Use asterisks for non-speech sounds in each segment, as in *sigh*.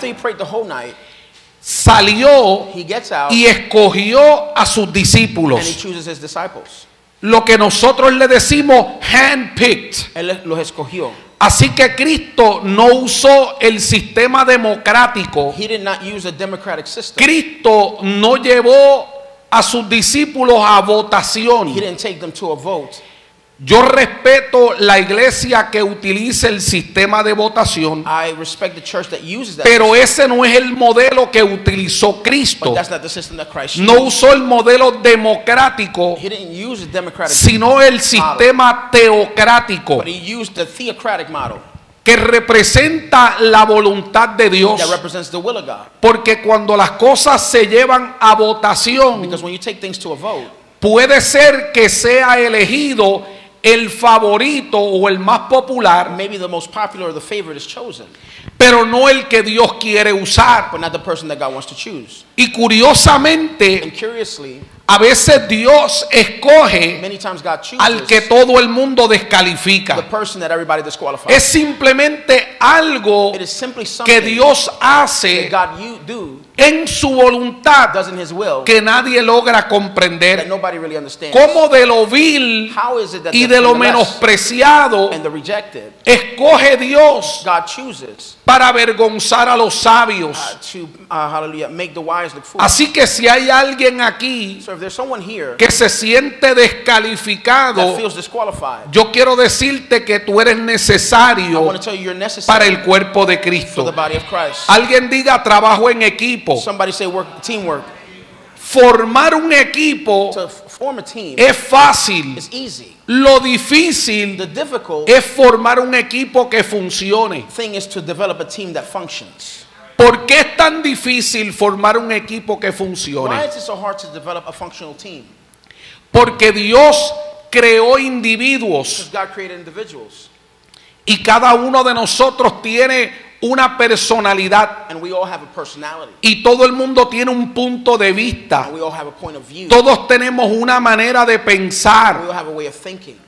After he prayed the whole night, salió he gets out y escogió a sus and he discípulos. chooses his disciples. Lo que nosotros le decimos handpicked. Él los escogió. Así que Cristo no usó el sistema democrático. He did not use a democratic system. Cristo no llevó a sus discípulos a He votación. didn't take them to a vote. Yo respeto la iglesia que utilice el sistema de votación, I respect the church that uses that pero ese no es el modelo que utilizó Cristo. but that's not the system that Christ No usó el modelo democrático, He didn't use the democratic sino el sistema teocrático but he used the theocratic model que representa la voluntad de Dios. that represents the will of God. Porque cuando las cosas se llevan a votación, Because when you take things to a vote, puede ser que sea elegido el favorito o el más popular, maybe the most popular or the favorite is chosen, pero no el que Dios quiere usar. but not the person that God wants to choose. Y And curiosamente, curiously, a veces Dios escoge al que todo el mundo descalifica. Es simplemente algo que Dios hace en su voluntad que nadie logra comprender. Como de lo vil y de lo menospreciado escoge Dios para avergonzar a los sabios. uh, to uh, hallelujah make the wise look foolish? Así que si hay alguien aquí So que se siente descalificado, yo quiero decirte que tú eres necesario para el cuerpo de Cristo. Alguien diga trabajo en equipo. Say work teamwork. Formar un equipo Es fácil. Lo difícil es formar un equipo que funcione. thing is to develop a team that functions. ¿Por qué es tan difícil formar un equipo que Why funcione? is it so hard to develop a functional team? Porque Dios creó individuos Because God created individuals y cada uno de nosotros tiene una personalidad and we all have a personality y todo el mundo tiene un punto de vista. and we all have a point of view. Todos tenemos una manera de We pensar. all have a way of thinking.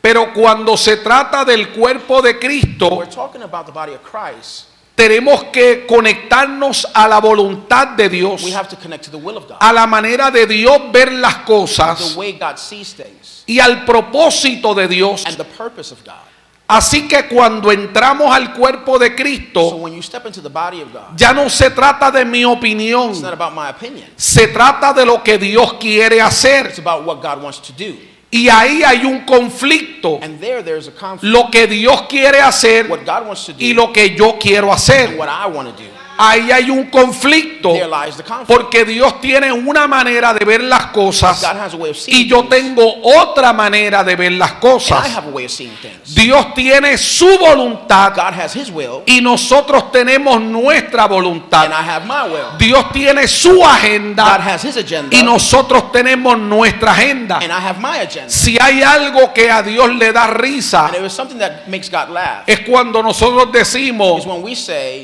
Pero cuando se trata del cuerpo de We're Cristo, talking about the body of Christ. tenemos que conectarnos a la voluntad de Dios, We have to connect to the will of God. a la manera de Dios ver las cosas y al propósito de Dios. Así que cuando entramos al cuerpo de Cristo, God, ya no se trata de mi opinión, se trata de lo que Dios quiere hacer. It's about what God wants to do. Y ahí hay un conflicto, And there, there's a conflict. lo que Dios quiere hacer do y lo que yo quiero hacer. Ahí hay un conflicto porque Dios tiene una manera de ver las cosas y yo tengo otra manera de ver las cosas. have a way of seeing things. Dios tiene su voluntad God has His will, y nosotros tenemos nuestra and voluntad. Dios tiene su God agenda has His agenda, y nosotros tenemos nuestra agenda. and I have my agenda. Si hay algo que a Dios le da risa, es cuando nosotros decimos,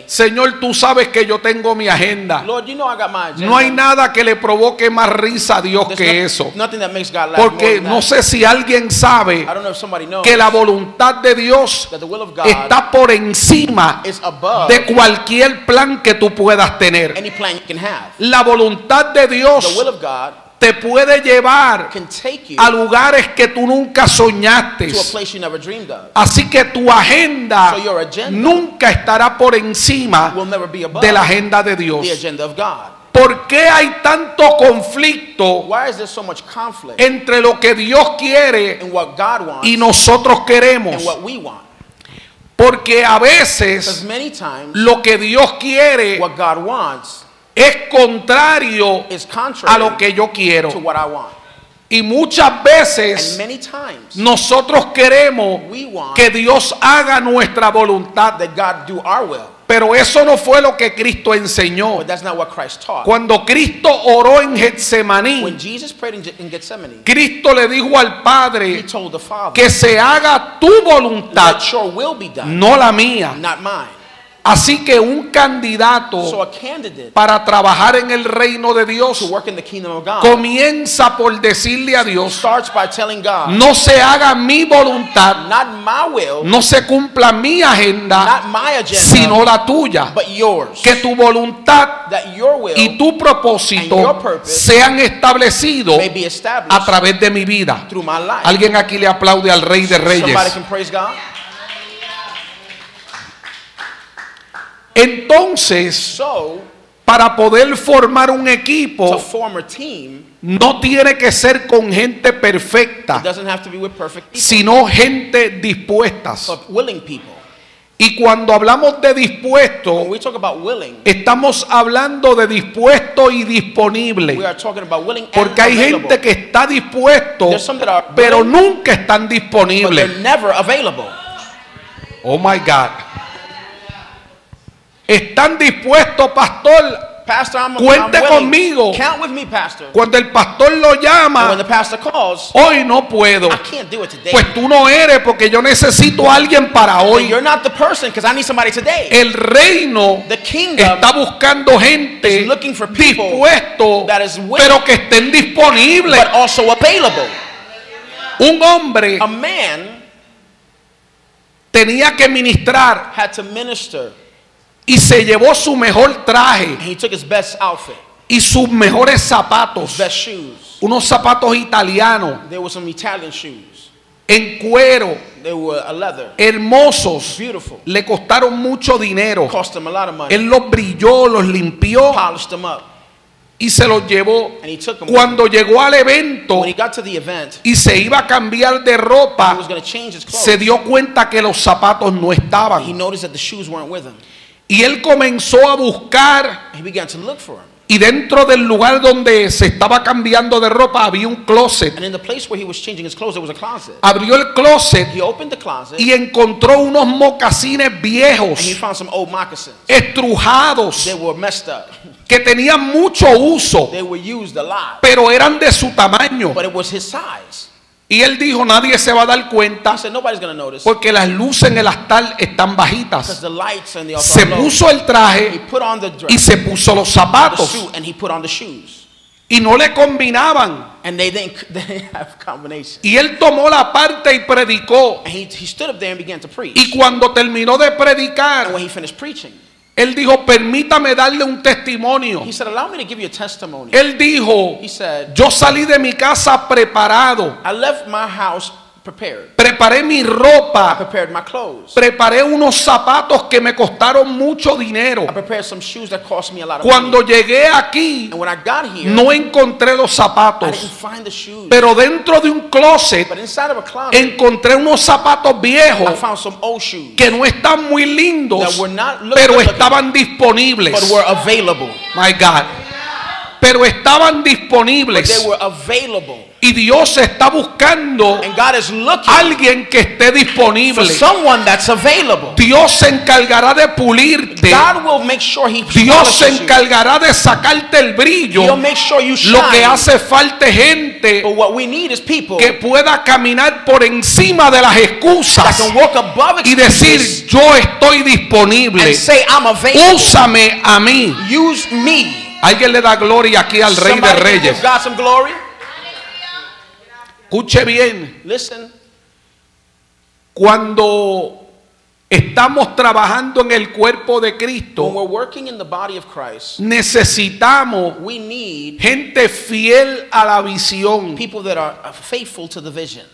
Señor, tú sabes que yo tengo mi agenda. Lord, you know I got my agenda. No hay nada que le provoque más risa a Dios There's que no- eso. Nothing that makes God laugh more Porque than no that. sé si alguien sabe I don't know if somebody knows que la voluntad de Dios está por encima de cualquier plan que tú puedas tener. any plan you can have. La voluntad de The Dios will of God te puede llevar a lugares que tú nunca soñaste. Así que tu agenda So your agenda nunca estará por encima de la agenda de Dios. ¿Por qué hay tanto conflicto Why is there so much conflict entre lo que Dios quiere in what God wants y nosotros queremos? and what we want? Porque a veces many times lo que Dios quiere what God wants es contrario a lo que yo quiero. Y muchas veces times nosotros queremos que Dios haga nuestra voluntad, pero eso no fue lo que Cristo enseñó. Cuando Cristo oró en Getsemaní, Cristo le dijo al Padre que se haga tu voluntad, no la mía. Así que un candidato So para trabajar en el reino de Dios comienza por decirle a Dios, God, no se haga mi voluntad, not my will, no se cumpla mi agenda, not my agenda, sino la tuya. but yours. Que tu voluntad y tu propósito sean establecidos a través de mi vida. Alguien aquí le aplaude al Rey de Reyes. Entonces, So, para poder formar un equipo, form a team, no tiene que ser con gente it perfecta, doesn't have to be with perfect people, sino gente people. Y cuando hablamos de dispuesto, willing, estamos hablando de dispuesto y disponible. we are talking about willing and Porque hay available. gente que está dispuesto, pero nunca están disponibles. never available. Oh my God. Están dispuestos, pastor. Pastor, I'm, Cuente I'm conmigo. Count with me, Pastor. Cuando el pastor lo And when llama, the pastor calls, hoy no puedo. I can't do it today. Pues tú no eres porque yo necesito a alguien para hoy. you're not the person I need somebody today. El reino The kingdom está buscando gente is looking for people dispuesto, that is willing, pero que estén disponibles. but also available. Un hombre A man tenía que ministrar had to minister, y se llevó su mejor traje and he took his best outfit, y sus mejores zapatos, best shoes. unos zapatos italianos There were some Italian shoes. en cuero, They were a leather, hermosos, beautiful. le costaron mucho dinero. Cost him a lot of money. Él los brilló, los limpió Polished them up, y se los llevó. them. Cuando llegó al evento event, y se iba a cambiar de ropa, se dio cuenta que los zapatos no estaban. Y él comenzó a buscar He began to look for him. y dentro del lugar donde se estaba cambiando de ropa había un closet. And in the place where he was changing his clothes, there was a closet. Abrió el closet He opened the closet, y encontró unos mocasines and he viejos, found some old moccasins. estrujados, They were messed up. que tenían mucho uso, They were used a lot, pero eran de su tamaño. but it was his size. Y él dijo, nadie se va a dar cuenta said, porque las luces en el altar están because bajitas. the lights and the altar Se puso el traje the y dress, se puso los zapatos suit, and he put on the shoes. y no le combinaban. And they didn't, *laughs* they. Y él tomó la parte y predicó. And he, he stood up there and began to preach. Y cuando terminó de predicar, él dijo, permítame darle un testimonio. he said, Allow me to give you a testimony. Él dijo, He said, yo salí de mi casa preparado, I left my house prepared. preparé mi I ropa, prepared my clothes. preparé unos zapatos que me costaron mucho dinero. I prepared some shoes that cost me a lot of Cuando money. llegué aquí, And when I got here, no encontré los I didn't zapatos, find the shoes. pero dentro de un closet But inside of a closet, encontré unos zapatos I viejos found some old shoes que no están muy lindos, that were not pero estaban disponibles. but were available. My God. Pero estaban But disponibles. they were available. Y Dios está buscando alguien que esté disponible. someone that's available. Dios se encargará de pulirte. God will make sure He Dios se encargará de sacarte el brillo. make sure. Lo que hace falta es gente But what we need is people que pueda caminar por encima de las excusas y decir, yo estoy disponible. say, I'm available. Úsame a mí. Use me. Alguien le da gloria aquí al Rey de Reyes. Escuche bien. Listen, Cuando estamos trabajando en el cuerpo de Cristo, Christ, necesitamos we need gente fiel a la visión. people that are faithful to the vision.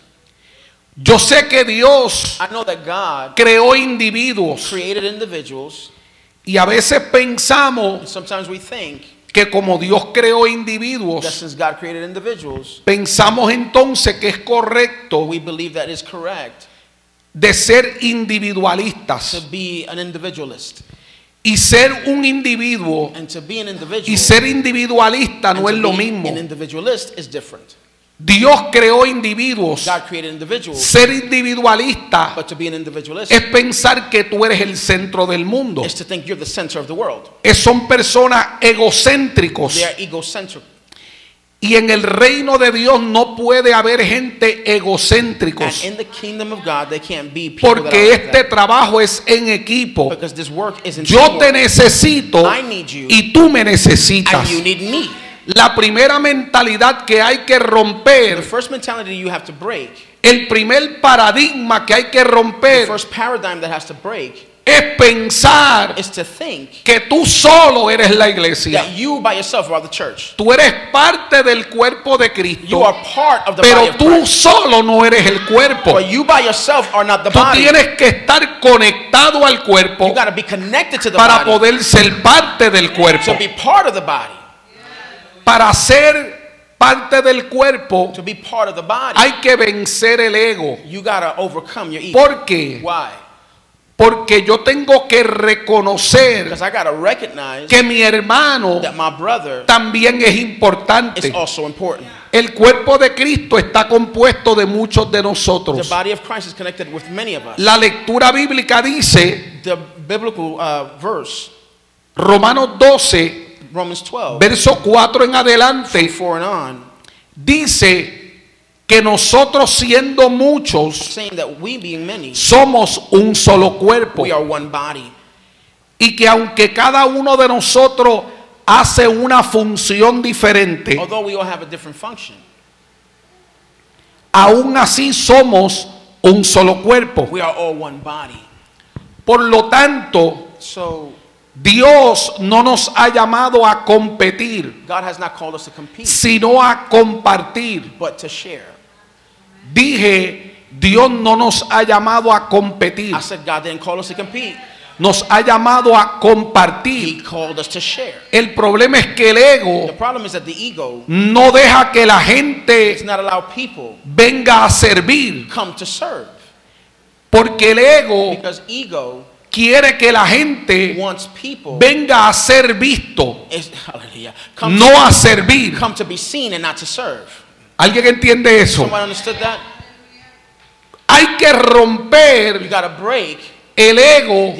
Yo sé que Dios creó individuos y a veces pensamos and sometimes we think que como Dios creó individuos, since God created individuals, pensamos entonces que es correcto we believe that it's correct de ser to individualistas. be an individualist. Y ser un individuo And to be an individual y ser individualista and no to es lo be mismo. An individualist is different. Dios creó individuos. Ser individualista es pensar que tú eres el centro del mundo. Es- son personas egocéntricos. Y en el reino de Dios no puede haber gente egocéntricos. Porque este trabajo es en equipo. Yo te necesito y tú me necesitas. You. La primera mentalidad que hay que The romper, first mentality you have to break, el primer paradigma que hay que the romper first paradigm that has to break, es pensar is to think que tú solo eres la iglesia. that you by yourself are the church. Tú eres parte del cuerpo de You Cristo, are part of the body pero of tú Christ. solo no eres el cuerpo. But you by yourself are not the Tú body. tienes que estar conectado al cuerpo You be connected to the para body poder ser parte del cuerpo. Para ser parte del cuerpo To be part of the body, hay que vencer el ego. you got to overcome your ego. ¿Por qué? Why? Porque yo tengo que reconocer que mi hermano también es importante. also important. El cuerpo de Cristo está compuesto de muchos de The nosotros. body of Christ is connected with many of us. La lectura bíblica dice, The biblical uh, verse, Romanos 12, Romans 12, verso 4 en adelante, 4 and on, dice que nosotros siendo muchos many, somos un solo cuerpo we are one body. y que aunque cada uno de nosotros hace una función diferente, Although we all have a different function, aún así somos un solo cuerpo. we are all one body. Por lo tanto, So Dios no nos ha llamado a competir, God has not called us to compete, sino a compartir. but to share. Dije, Dios no nos ha llamado a competir, I said God didn't call us to compete. nos ha llamado a He compartir. called us to share. El problema es que el The ego problem is that the ego no deja que la does gente not allow people venga a servir, come to serve. porque el ego Because ego quiere que la gente venga a ser visto, no a servir. ¿Alguien entiende eso? Someone understood that? Hay que romper el ego,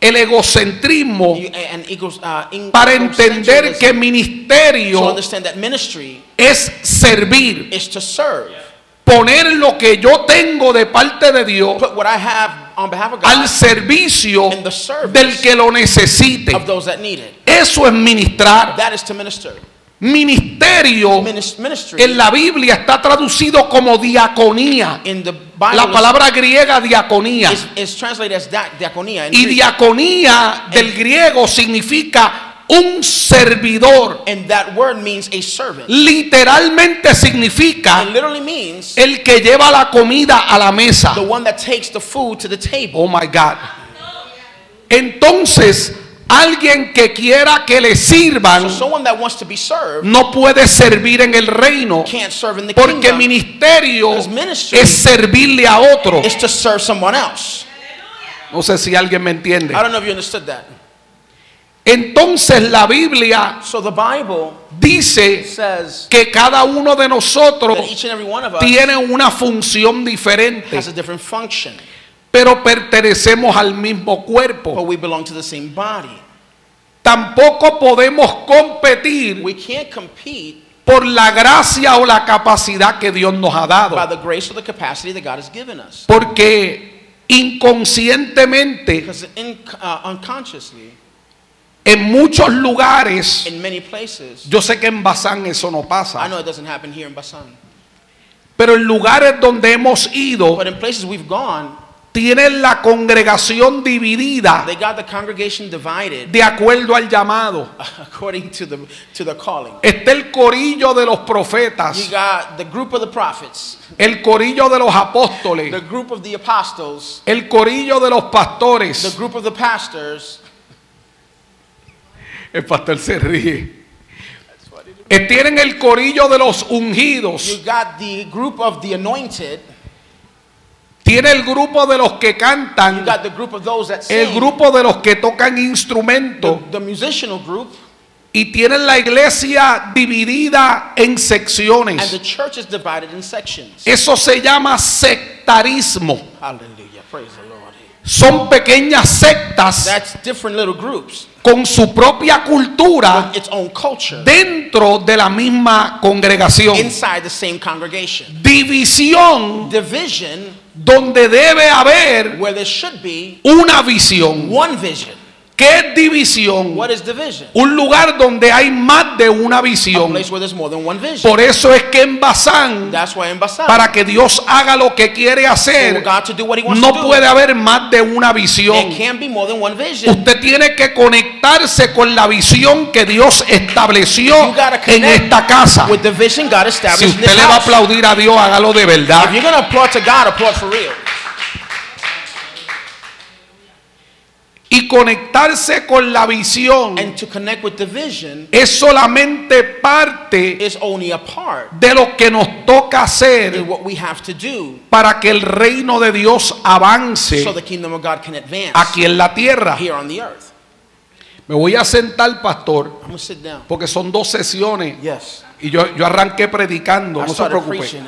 el egocentrismo, uh, para entender que ministerio es servir, poner lo que yo tengo de parte de Dios On behalf of al servicio in the service del que lo necesite. of those that need it. Eso es ministrar. That is to minister. Ministerio Ministry en la Biblia está traducido como diaconía. La palabra griega diaconía. is, is translated as da- diakonia. in Y Greek. diaconía del griego significa un servidor. and that word means a servant. Literalmente It significa literally means el que lleva la comida a la mesa. the one that takes the food to the table. Oh my God. Entonces, alguien que quiera que le sirvan So someone that wants to be served no puede servir en el reino. can't serve in the Porque kingdom. ministerio es servirle a otro. To serve else. No sé si alguien me entiende. I don't know if you understood that. Entonces la Biblia So the Bible dice says que cada uno de nosotros tiene una función diferente, has a different function, pero pertenecemos al mismo but cuerpo. we belong to the same body. Tampoco podemos competir We can't compete por la gracia o la capacidad que Dios nos ha by dado. the grace or the capacity that God has given us. Porque inconscientemente in, uh, unconsciously, en muchos lugares, in many places, yo sé que en Bazán eso no I pasa, know it doesn't happen here in Basan, pero en lugares donde hemos ido, but in places we've gone, tienen la congregación dividida they got the congregation divided de acuerdo al llamado. *laughs* according to the to the calling. Está el corillo de los You profetas, got the group of the prophets, el corillo de los the apóstoles, group of the apostles, el corillo de los the pastores. group of the pastors. El pastor se ríe. Eh, Tienen el corillo de los You ungidos. got the group of the anointed. Tiene el grupo de los que You cantan. got the group of those that El sing. grupo de los que tocan the, instrumentos. the musical group. Y tienen la iglesia dividida en And the secciones. church is divided in sections. Eso se llama sectarismo. Hallelujah. Praise the Lord. Son pequeñas sectas That's different little groups con su propia cultura with its own culture dentro de la misma congregación. inside the same congregation. División Division donde debe haber where there should be una visión. one vision. ¿Qué es división? What is division? Un lugar donde hay más de una A visión. place where there's more than one vision. Por eso es que en Bazán, That's why in Basar, para que Dios haga lo que quiere hacer, God to do what He wants no to do, puede haber más de una visión. can be more than one vision. Usted tiene que conectarse con la visión que Dios estableció en esta casa. with the vision God Si established in usted le va a aplaudir a Dios, hágalo de verdad. If you're to applaud to God, applaud for real. Y conectarse con la visión And to connect with the vision es solamente parte is only a part de lo que nos toca hacer what we have to do para que el reino de Dios avance so the kingdom of God can advance aquí en la tierra. here on the earth. Me voy a sentar, pastor, I'm going to sit down. porque son dos sesiones Yes. y yo, yo arranqué predicando, I no se preocupe.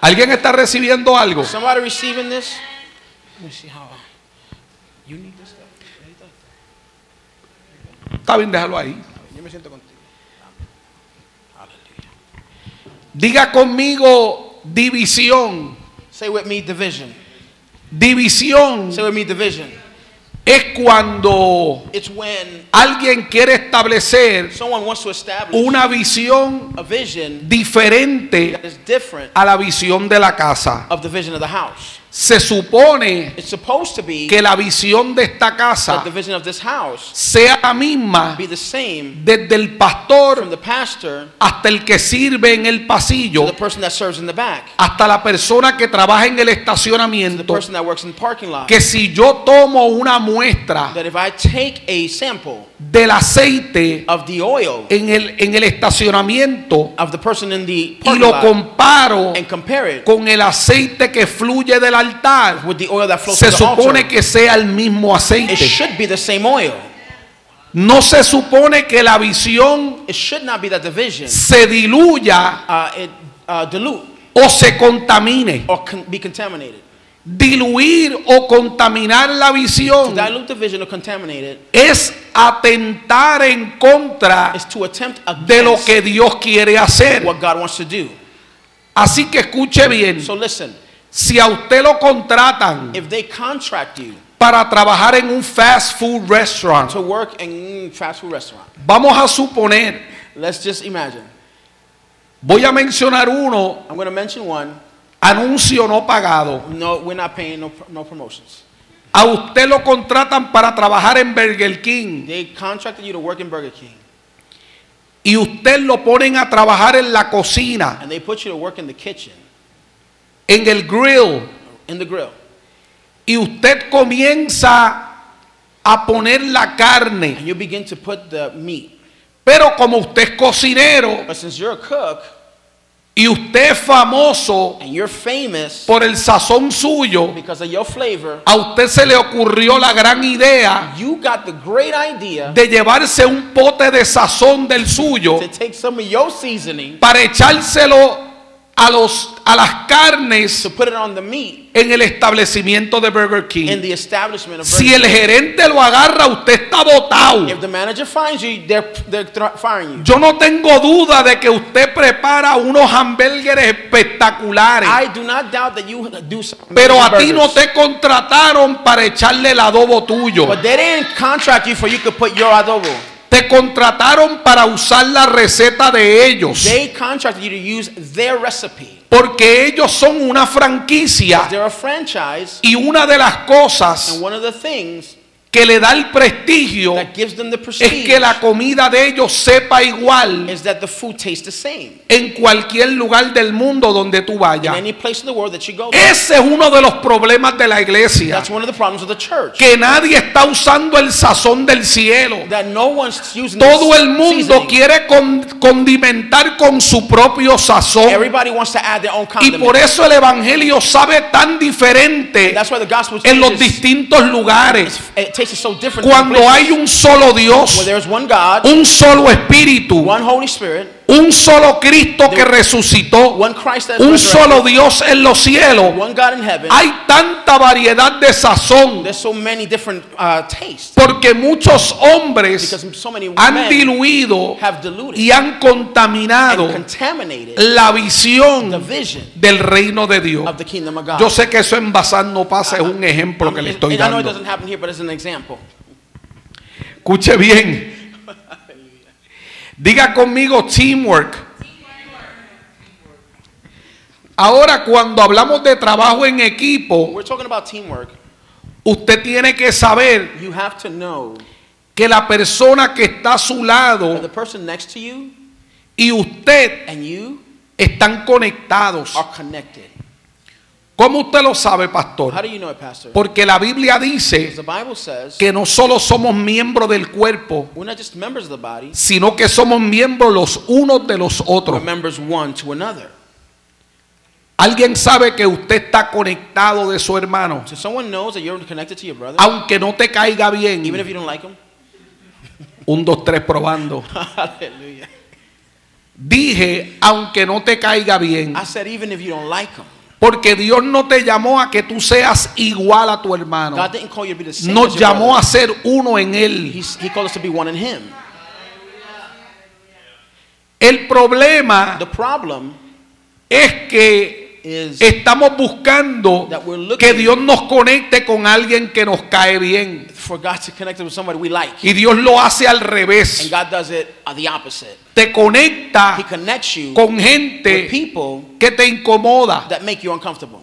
¿Alguien está recibiendo algo? this? Let me see how. You need this stuff. Está bien, déjalo ahí. Yo me siento contigo. Diga conmigo división. Say with me, division. División Say with me, division. es cuando It's when alguien quiere establecer someone wants to establish una visión a vision diferente that is different a la visión de la casa. of the vision of the house. Se supone que la visión de esta casa sea la misma desde el pastor hasta el que sirve en el pasillo, hasta la persona que trabaja en el estacionamiento, que si yo tomo una muestra Del aceite of the oil en el, en el estacionamiento of the person in the y lo comparo and compare it con el aceite que fluye del altar, with the oil that flows se supone que sea el mismo it aceite. should be the same oil. No se supone que la visión It should not be that the vision se diluya uh, it uh, dilute o se contamine. or con- be contaminated. Diluir o contaminar la visión dilute the vision or contaminate it es atentar en contra is to attempt de lo que Dios quiere hacer. what God wants to do. Así que escuche bien, So listen, si a usted lo contratan if they contract you para trabajar en un fast food restaurant, to work in fast food restaurant, vamos a suponer, let's just imagine. voy a mencionar uno, I'm going to mention one. Anuncio no pagado. No, we're not paying no, no promotions. A usted lo contratan para trabajar en Burger King They contracted you to work in Burger King, y usted lo ponen a trabajar en la cocina, and they put you to work in the kitchen, en el grill, in the grill, y usted comienza a poner la carne. and you begin to put the meat. Pero como usted es cocinero But since you're a cook y usted es famoso and you're famous por el sazón suyo, because of your flavor, a usted se le ocurrió la gran idea you got the great idea de llevarse un pote de sazón del suyo to take some of your seasoning para echárselo a, los, a las carnes to put it on the meat en el establecimiento de Burger in King. the establishment of Si Burger el King. gerente lo agarra, usted está botado. If the manager finds you, they're, they're thro- firing you. Yo no tengo duda de que usted prepara unos hamburgueses espectaculares. I do not doubt that you do some Pero a ti no burgers. te contrataron para echarle el adobo tuyo. But they didn't contract you for you could put your adobo. Te contrataron para usar la receta de ellos. They contracted you to use their recipe. Porque ellos son una franquicia. They're a franchise, Y una de las cosas and one of the things que le da el prestigio es que la comida de ellos sepa igual en cualquier lugar del mundo donde tú vayas. Ese es uno de los problemas de la iglesia. Que nadie está usando el sazón del cielo. Todo el mundo quiere con- condimentar con su propio sazón. Y por eso el evangelio sabe tan diferente en los distintos lugares. Cuando hay un solo Dios, un solo Espíritu, un solo Cristo que resucitó, un solo Dios en los cielos, hay tanta variedad de sazón There's so many different uh, tastes porque muchos hombres han diluido y han contaminado la visión del reino de Dios. of the kingdom of God. Yo sé que eso en Bazar no pasa, es un ejemplo que le estoy dando. Escuche bien. Diga conmigo teamwork. Ahora cuando hablamos de trabajo en equipo, We're talking about teamwork. usted tiene que saber You have to know que la persona que está a su lado the person next to you y usted and you están conectados. ¿Cómo usted lo sabe, pastor? do you know it, Pastor? Porque la Biblia dice says que no solo somos miembros del cuerpo, body, sino que somos miembros los unos de los otros. ¿Alguien sabe que usted está conectado de su hermano? So someone knows that you're connected to your brother, Aunque no te caiga bien. like. Un, dos, tres probando. *laughs* Dije, aunque no te caiga bien. I said even if you don't like him. Porque Dios no te llamó a que tú seas igual a tu hermano. Nos llamó a ser uno en Él. He called us to be one in him. El problema The problem es que estamos buscando que Dios nos conecte con alguien que nos cae bien. for God to connect us with somebody we like. Y Dios lo hace al revés. God does it the opposite. Te conecta He connects you con gente que te incomoda. that make you uncomfortable.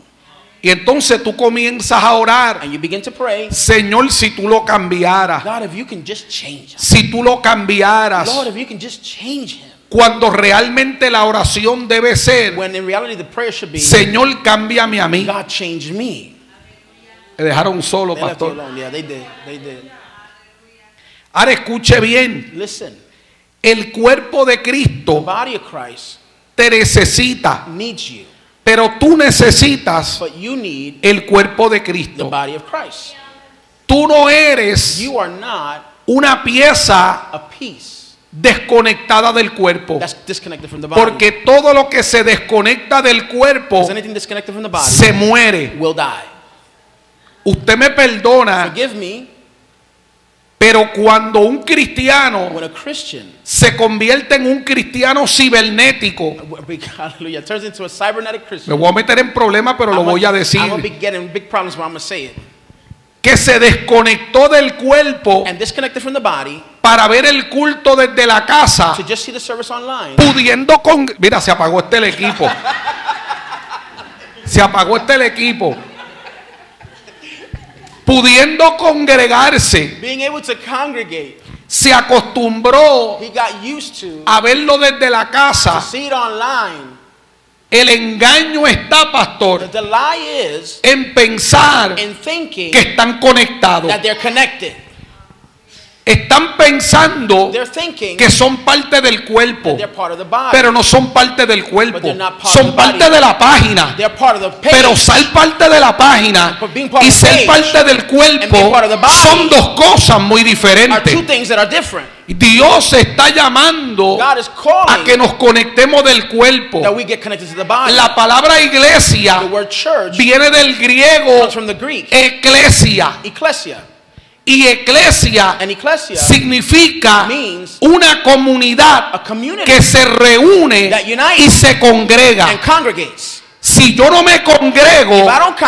Y entonces tú comienzas a orar. And you begin to pray, Señor, si tú lo cambiaras. God, if you can just change him. Si tú lo cambiaras. Lord, if you can just change him. Cuando realmente la oración debe ser, When in reality the prayer should be, Señor, cámbiame a mí. God, change me. Me dejaron solo, They left you pastor. alone. Yeah, they did. They did. Ahora escuche bien. Listen, El cuerpo de the Cristo body of Christ te necesita. needs you, Pero tú necesitas but you need el cuerpo de the Cristo. body of Christ. Tú no eres You are not una pieza a piece desconectada del cuerpo. that's disconnected from the body. Porque todo lo que se desconecta del cuerpo body se muere. Usted me perdona, me pero cuando un cristiano se convierte en un cristiano cibernético, *laughs* hallelujah, turns into a cybernetic me Christian. voy a meter en problemas, pero lo voy a decir, que se desconectó del cuerpo And disconnected from the body para ver el culto desde la casa, to just see the service online. pudiendo con... Mira, se apagó este el equipo. Se apagó este el equipo. Pudiendo congregarse, Being able to congregate, se acostumbró he got used to a verlo desde la to casa. see it online. El engaño está, pastor, the lie is en pensar que están conectados. Están pensando que son parte del cuerpo, pero no son parte del cuerpo. Son parte de la página. Pero ser parte de la página y ser parte del cuerpo son dos cosas muy diferentes. Dios está llamando a que nos conectemos del cuerpo. La palabra iglesia viene del griego eclesia. Y eclesia And ecclesia significa means una comunidad a community que se reúne y se congrega. and congregates. Si yo no me congrego,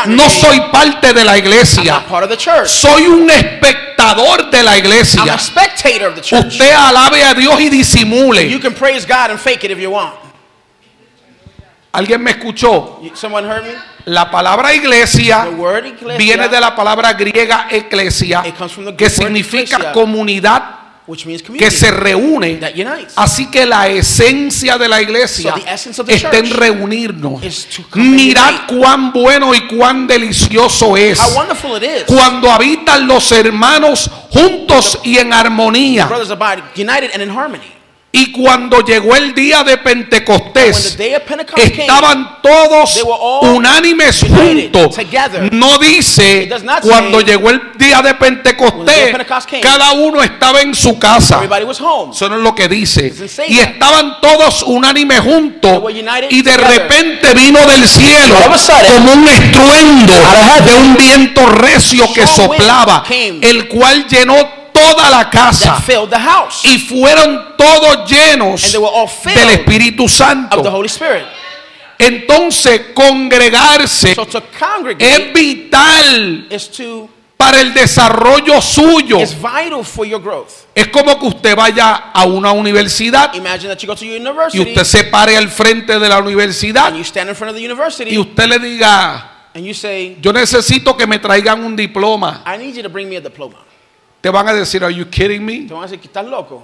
no soy parte de la iglesia. Soy un espectador de la I'm iglesia. a spectator of the church. Usted alabe a Dios y You disimule. can praise God and fake it if you want. ¿Alguien me escuchó? Someone heard me? La palabra iglesia viene de la palabra griega eclesia, que significa ecclesia. comunidad which means que se reúne. that unites. Así que la esencia de la iglesia So está en reunirnos. Mirad cuán bueno y cuán delicioso es How wonderful it is. cuando habitan los hermanos juntos y en armonía. Y cuando llegó el día de Pentecostés, estaban todos unánimes juntos. No dice cuando llegó el día de Pentecostés, cada uno estaba en su casa. Eso no es lo que dice. Y estaban todos unánimes juntos. Y de repente vino del cielo como un estruendo de un viento recio que soplaba, el cual llenó toda la casa. Y fueron todos llenos del Espíritu of the Santo. Holy Spirit. Entonces, congregarse So es vital para el desarrollo suyo. is vital for your growth. Es como que usted vaya a una universidad Imagine that you go to your y university usted se pare al frente de la universidad and you stand in front of the university y usted le diga, yo necesito que me traigan un diploma. I need you to bring me a diploma. Te van a decir, are you kidding me? Te van a decir estás loco.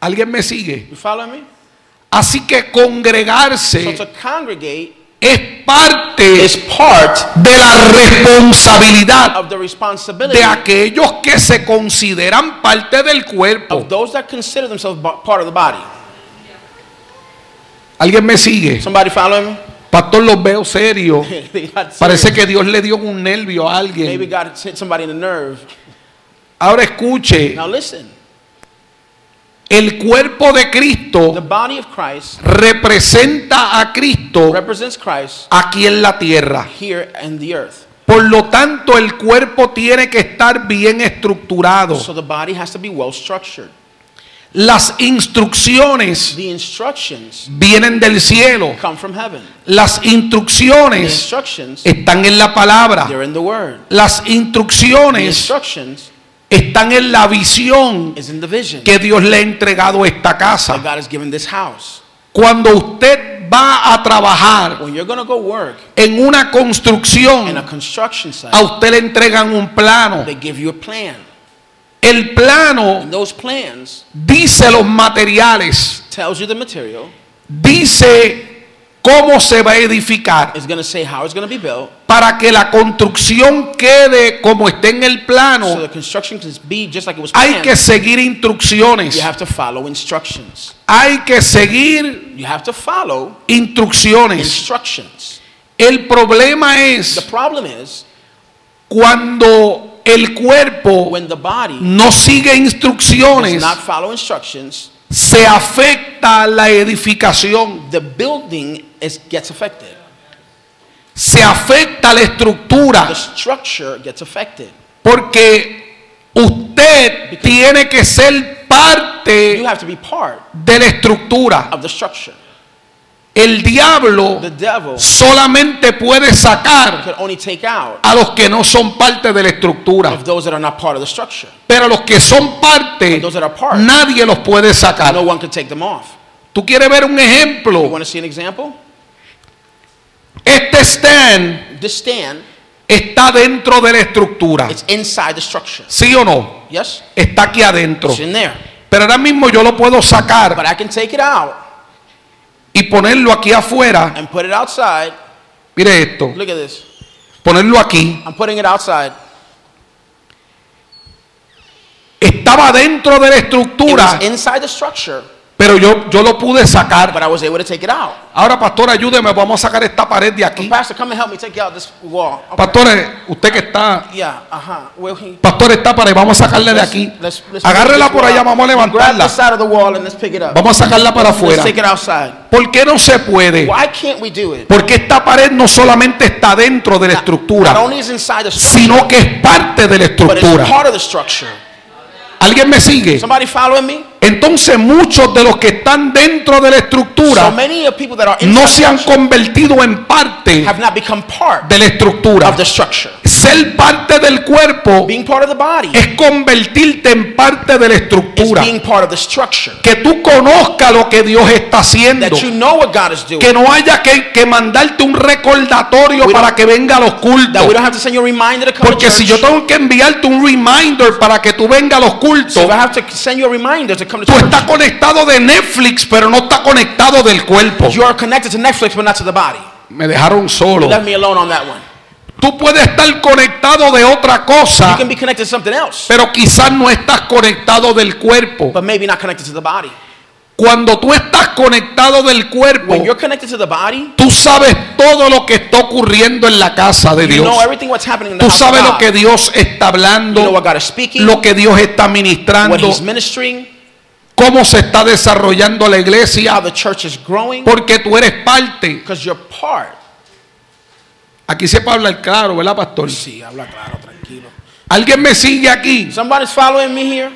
¿Alguien me sigue? You follow me? Así que So congregarse congregate es parte is part de la responsabilidad of the de aquellos que se consideran parte del cuerpo. of those that consider themselves part of the body. ¿Alguien me sigue? Somebody follow me? Pastor, los veo serios. *laughs* Parece que Dios le dio un nervio a Maybe alguien. God hit somebody in the nerve. Ahora escuche, Now listen, el cuerpo de the Cristo body of Christ representa a Cristo represents Christ aquí en la tierra. here in the earth. Por lo tanto, el cuerpo tiene que estar bien estructurado. So the body has to be well structured. Las instrucciones vienen del cielo. come from heaven. Las instrucciones están en la palabra. they're in the word. Las instrucciones están en la visión que Dios le ha entregado a esta casa. Cuando usted va a trabajar When you're going to go work en una in a construcción, a site, usted le entregan un plano. they give you a plan. El plano And those plans dice los materiales, tells you the material. dice cómo se va a edificar. It's to say how it's to be built. Para que la construcción quede como esté en el So plano, the construction can be just like it was hay planned. que seguir instrucciones. You have to follow instructions. Hay que seguir You have to follow instrucciones. instructions. El problema The es problem is cuando el cuerpo no sigue instrucciones, se afecta la edificación, the building is, gets affected. se afecta la estructura, The structure gets affected. porque usted tiene que ser You parte have to be part de la estructura. of the structure. El diablo solamente puede sacar a los que no son parte de la estructura, pero los que son parte, part. nadie los puede sacar. No one can take them off. ¿Tú quieres ver un You ejemplo? want to see an example? Este stand está dentro de la estructura. it's inside the structure. ¿Sí o no? Yes? Está aquí adentro. Pero ahora mismo yo lo puedo sacar But I can take it out y ponerlo aquí afuera. and put it outside. Mire esto. Look at this. Ponerlo aquí. I'm putting it outside. Estaba dentro de la It estructura, was inside the structure, pero yo, yo lo pude sacar. but I was able to take it out. Ahora, pastor, ayúdeme. Vamos a sacar esta pared de aquí. Pastor, come and help me take out this wall. Okay. Pastores, usted que está. Yeah, uh-huh. Well, he, Pastor, esta pared. Vamos a sacarle de let's- aquí. let's- let's Agárrela por allá. Vamos a levantarla. Vamos a sacarla para afuera. take it outside. ¿Por qué no se puede? Why can't we do it? Porque esta pared no solamente está dentro de la Not estructura, only is inside the structure, sino que es parte de la but it's estructura. part of the. ¿Alguien me sigue? Somebody following me? Entonces muchos de los que están dentro de la So estructura no se han convertido en parte have not become part de la estructura. of the structure. Ser parte del cuerpo Being part of the body es convertirte en parte de la estructura. Que tú conozcas lo que Dios está haciendo. That you know what God is doing. Que no haya que, que mandarte un recordatorio We para que venga a los cultos. Porque si yo tengo que enviarte un reminder para que tú vengas a los So cultos, if You come to tú estás conectado de Netflix, pero no estás conectado del cuerpo. You are connected to Netflix, but not to the body. Me dejaron You solo. left me alone on that one. Tú puedes estar conectado de otra You cosa, can be connected to something else, pero quizás no estás conectado del cuerpo. but maybe not connected to the body. Cuando tú estás conectado del cuerpo, When you're connected to the body, tú sabes todo lo que está ocurriendo en la casa de you Dios. know everything what's happening in the Tú house of sabes lo God. que Dios está You know hablando, what God is speaking, lo que Dios está what ministrando, He's ministering, cómo se está desarrollando la how iglesia, the church is growing, porque tú eres parte. because you're part. Aquí se puede hablar claro, ¿verdad, pastor? Sí, habla claro, tranquilo. ¿Alguien me sigue aquí? Somebody's following me here.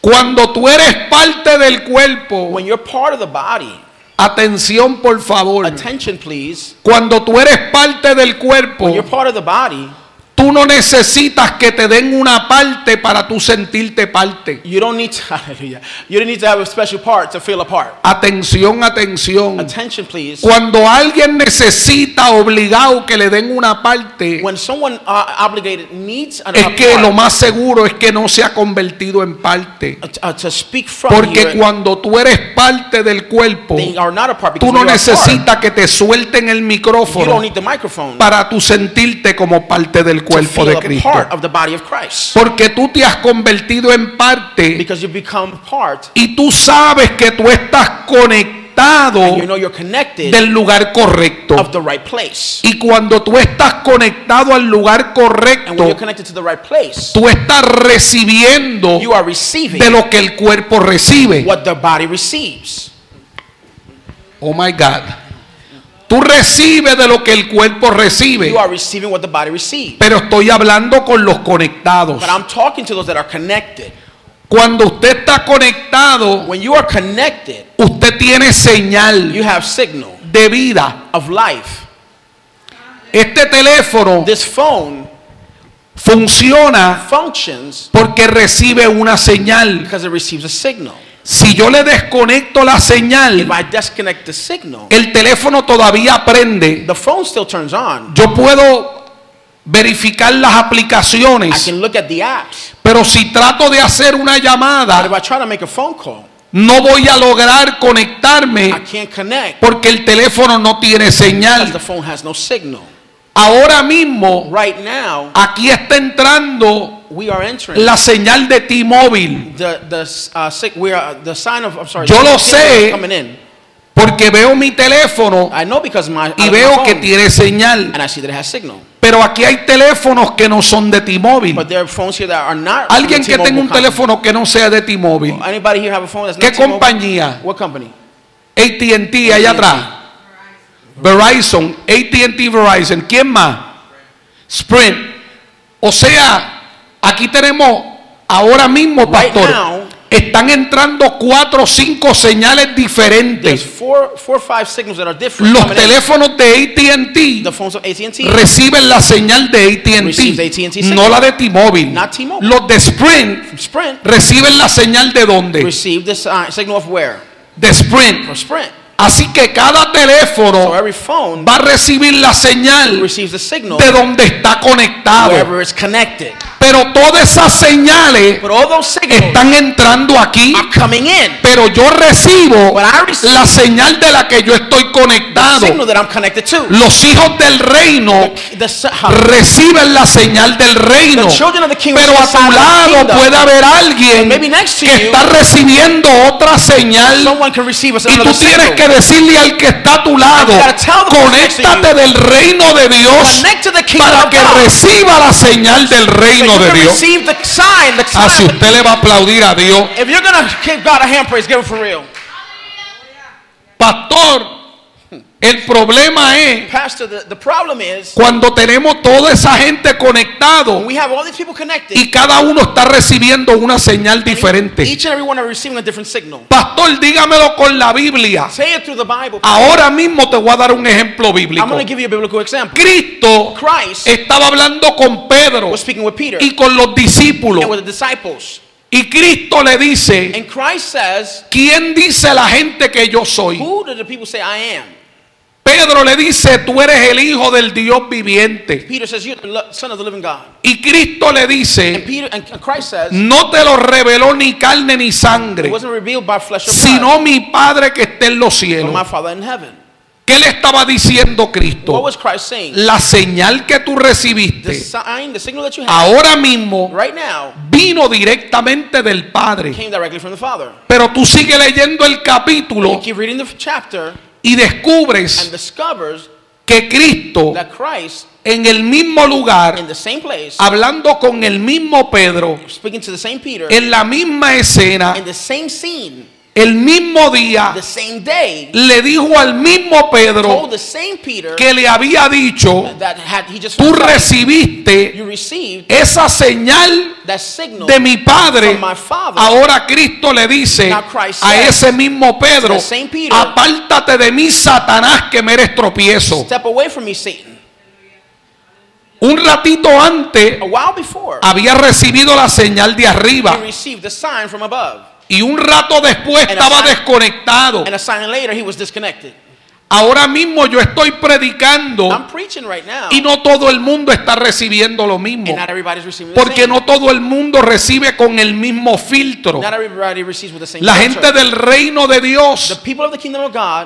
Cuando tú eres parte del cuerpo, When you're part of the body, atención por favor. attention please. Cuando tú eres parte del cuerpo, When you're part of the body, tú no necesitas que te den una parte para tú sentirte parte. you don't need to, *laughs* hallelujah, you don't need to have a special part to feel a part. Atención, atención. Attention please. Cuando alguien necesita obligado que le den una parte, When someone uh, obligated needs an, es que part, lo más seguro es que no se ha convertido en parte. uh, uh, to speak from Porque here, cuando tú eres parte del cuerpo, they are not a part tú because no necesitas que te suelten el you don't micrófono need the microphone para tú sentirte como parte del to cuerpo de Cristo. Porque tú te has convertido en parte Because you become part y tú sabes que tú estás conectado and you know you're connected del lugar correcto. of the right place. Y cuando tú estás conectado al lugar And when correcto, you're connected to the right place, tú estás recibiendo you are receiving de lo que el cuerpo recibe. what the body receives. Oh my God. Tú recibes de lo que el cuerpo recibe. You are receiving what the body receives. Pero estoy hablando con los conectados. But I'm talking to those that are connected. Cuando usted está conectado, When you are connected, usted tiene señal you have signal de vida. of life. Este teléfono This phone funciona functions porque recibe una señal. because it receives a signal. Si yo le desconecto la If señal, I disconnect the signal, el teléfono todavía prende. the phone still turns on. Yo puedo verificar las I aplicaciones, can look at the apps. pero si trato de hacer una But if llamada, I try to make a phone call, no voy a lograr I conectarme can't connect porque el teléfono no tiene the señal. phone has no signal. Ahora mismo, Right now, aquí está entrando we are entering la señal de T-Mobile, uh. Yo lo sé. is coming in. porque veo mi teléfono I know because my, y veo que tiene señal. and I see that it has signal. Pero aquí hay teléfonos que no son de T-Mobile. Alguien que tenga un company. teléfono que no sea de T-Mobile. Anybody here have a phone that's ¿Qué compañía? AT&T allá atrás. Verizon, AT&T Verizon. ¿Quién más? Sprint. O sea, aquí tenemos ahora mismo, Right pastor, now- están entrando cuatro o cinco señales diferentes. four, four. Los teléfonos de AT&T The reciben la señal de AT&T, no la de T-Mobile. Los de Sprint Sprint reciben la señal de dónde? this uh, signal of where? De Sprint. From Sprint. Así que cada So teléfono every phone va a recibir la señal de donde está conectado. Pero todas esas señales están entrando aquí. Pero yo recibo la señal de la que yo estoy conectado. Los hijos del reino reciben la señal del reino. Pero a tu lado puede haber alguien que está recibiendo otra señal. Y tú tienes que decirle al que está a tu lado, conéctate del reino de Dios para que reciba la señal del reino de Dios. the Ah, usted le va a aplaudir a Dios, pastor, el problema es Pastor, the, the problem is cuando tenemos toda esa gente conectado we have all these people connected, y cada uno está recibiendo una señal diferente. each and are receiving a different signal. Pastor, dígamelo con la Biblia. Say it the Bible. Ahora mismo te voy a dar un ejemplo I'm bíblico. going to give you a biblical example. Cristo Christ estaba hablando con Pedro with Peter y con los discípulos. and with the disciples. Y Cristo le dice, says, ¿quién dice la gente que yo soy? Who do the people say I am? Pedro le dice, tú eres el hijo del Dios viviente. Peter says, You're the son of the living God. Y Cristo le And dice, Peter and Christ says, no te lo reveló ni carne ni It sangre, wasn't revealed by flesh or blood, sino mi Padre que está en los cielos. my Father in heaven. ¿Qué le estaba diciendo What Cristo? was Christ saying? La señal que tú The recibiste sign, the signal that you have ahora mismo right now vino directamente del Padre. came directly from the Father. Pero tú sigues leyendo el You capítulo keep reading the chapter y and descubres que Cristo en el mismo lugar, place, hablando con el mismo Pedro, speaking to the same Peter, en la misma escena, in the same scene, el mismo día, the same day, le dijo al mismo Pedro the same Peter que le había dicho, that had he just tú recibiste esa señal that signal de mi Padre. from my Father. Ahora Cristo le dice a ese mismo Pedro, to the same Peter, apártate de mí, Satanás, que me eres tropiezo. Step away from me, Satan. Un ratito antes before, había recibido la señal de he arriba y un rato después And estaba sign- desconectado. and a sign later he was disconnected. Ahora mismo yo estoy predicando right y no todo el mundo está recibiendo lo mismo. Porque no todo el mundo recibe con el mismo filtro. La gente del reino de Dios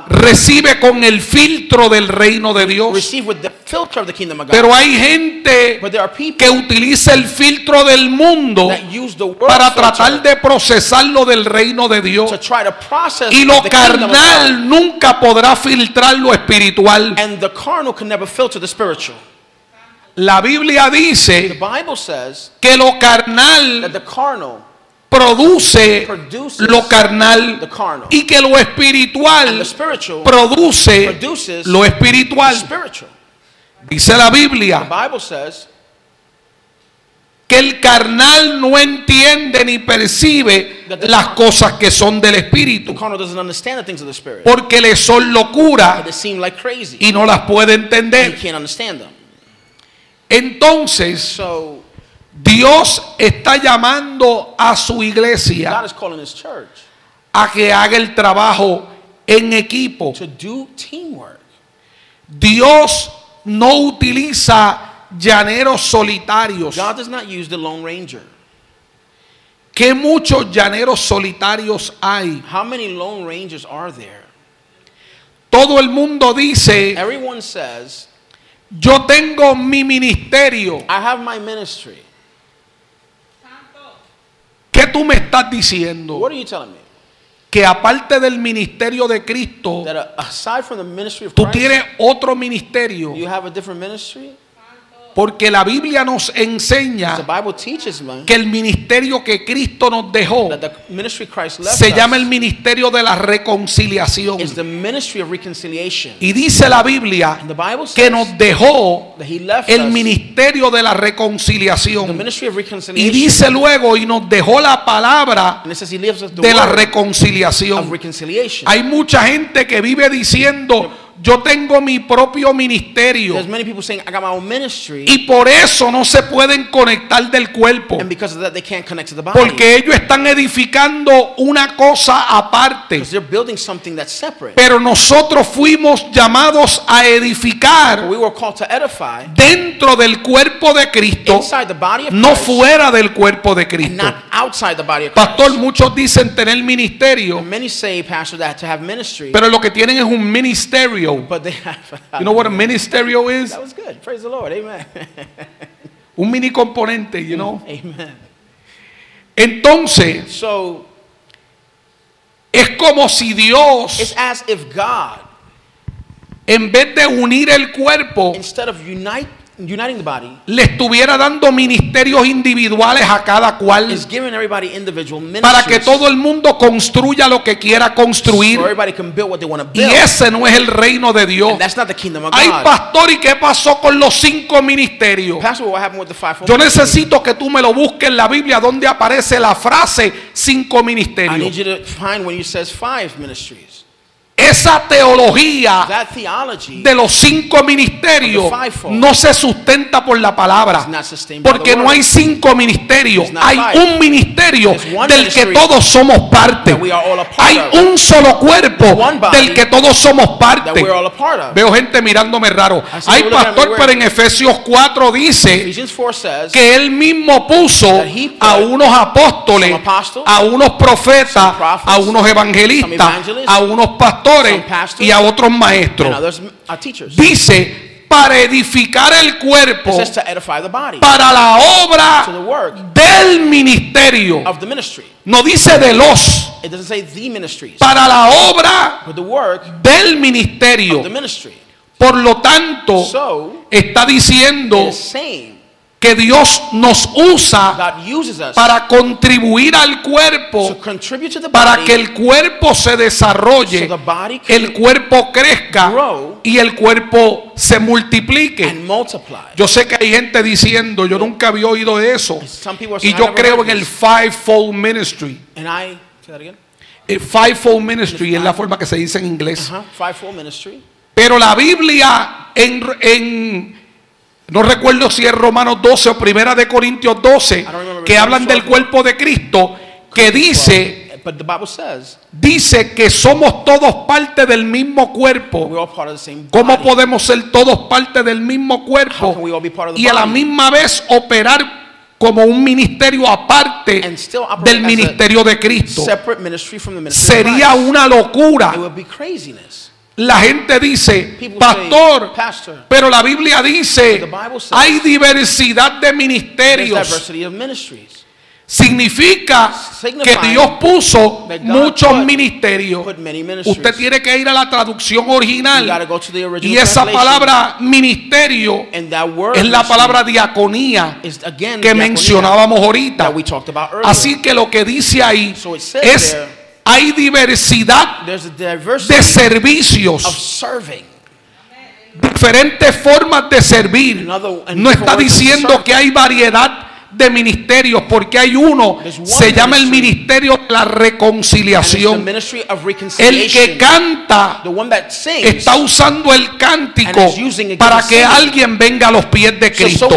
recibe con el filtro del reino de Dios. Pero hay gente que utiliza el filtro del mundo para tratar de procesar lo del reino de Dios. Y lo carnal nunca podrá filtrar lo espiritual. And the carnal can never filter the spiritual. La Biblia The dice Bible says que lo that carnal the carnal produce lo carnal the y que lo espiritual the spiritual produce lo espiritual. spiritual. Dice la The Biblia Bible says que el carnal no entiende ni percibe las cosas que son del espíritu carnal doesn't understand the things of the spirit. porque le son locura y no las puede entender. Entonces, Dios está llamando a su God iglesia is calling his church a que haga el trabajo en equipo. to do teamwork. Dios no utiliza llaneros solitarios. God does not use the Lone Ranger. Que muchos llaneros solitarios hay. How many Lone Rangers are there? Todo el mundo dice, Everyone says, yo tengo mi ministerio. I have my ministry. ¿Qué tú me estás diciendo? What are you telling me? Que aparte del ministerio de Cristo, That uh, aside from the ministry of tú Christ, tienes otro ministerio. you have a different ministry? Porque la Biblia nos enseña teaches que el ministerio que Cristo nos dejó se llama el ministerio de la reconciliación. Y dice la Biblia que nos dejó el ministerio de la reconciliación. Y dice luego, y nos dejó la palabra de la reconciliación. Hay mucha gente que vive diciendo, yo tengo mi propio ministerio. There's many people saying, I got my own ministry. Y por eso no se pueden conectar del cuerpo. and because of that, they can't connect to the body. Porque ellos están edificando una cosa aparte. because they're building something that's separate. Pero nosotros fuimos llamados a edificar we were called to edify dentro del cuerpo de Cristo, inside the body of no Christ fuera del cuerpo de and Cristo. not outside the body of Christ. Pastor, muchos dicen tener ministerio, And many say, Pastor, that to have ministry, pero lo que tienen es un ministerio. *laughs* but they have. You know what a ministerio is? That was good. Praise the Lord. Amen. *laughs* Un mini componente, you know. Amen. Entonces, So es como si Dios, it's as if God, en vez de unir el cuerpo, instead of unite, uniting the body, le estuviera dando ministerios individuales a cada cual is giving everybody individual para que ministries todo el mundo construya lo que quiera so construir. everybody can build what they want to Y ese no es el reino de Dios. And that's not the kingdom of Ay, God. pastor, ¿y qué pasó con los cinco ministerios? Pastor, what happened with the five? Yo necesito que tú me lo busques en la Biblia donde aparece la frase cinco I need ministerios. you to find when you says five ministries. Esa teología de los cinco ministerios no se sustenta por la palabra. Porque no hay cinco ministerios, hay un ministerio del que todos somos parte. Hay un solo cuerpo del que todos somos parte. Veo gente mirándome raro. I see Ay, people looking at me pastor, pero en Efesios 4 dice Ephesians 4 says que él mismo puso a unos apóstoles, a unos profetas, a unos evangelistas, a unos pastores pastores y a otros maestros. teachers. Dice, para edificar el cuerpo body, para la obra del ministerio. No dice de los, para la obra del ministerio. Por lo tanto, So, está diciendo saying que Dios nos usa para contribuir al cuerpo, para que el cuerpo se desarrolle, el cuerpo crezca y el cuerpo se multiplique. Yo sé que hay gente diciendo, yo nunca había oído de eso. Y yo "I never creo en el this." fivefold ministry. El fivefold ministry es la forma que se dice en inglés. Uh-huh. Fivefold ministry. Pero la Biblia en, en- no recuerdo si es Romanos 12 o Primera de Corintios 12 don't remember que hablan del cuerpo de Cristo que dice dice que somos todos parte del mismo cuerpo. ¿Cómo podemos ser todos parte del mismo cuerpo y a la misma vez operar como un ministerio aparte del ministerio de Cristo? Sería una locura. La gente dice, pastor, pero la Biblia dice, hay diversidad de ministerios. Significa que Dios puso muchos ministerios. Usted tiene que ir a la traducción original. Y esa palabra ministerio es la palabra diaconía que mencionábamos ahorita. Así que lo que dice ahí es, hay diversidad de servicios. diferentes formas de servir. No está diciendo que hay variedad de ministerios, porque hay uno, se llama el ministerio de la reconciliación. El que canta está usando el cántico para que alguien venga a los pies de Cristo.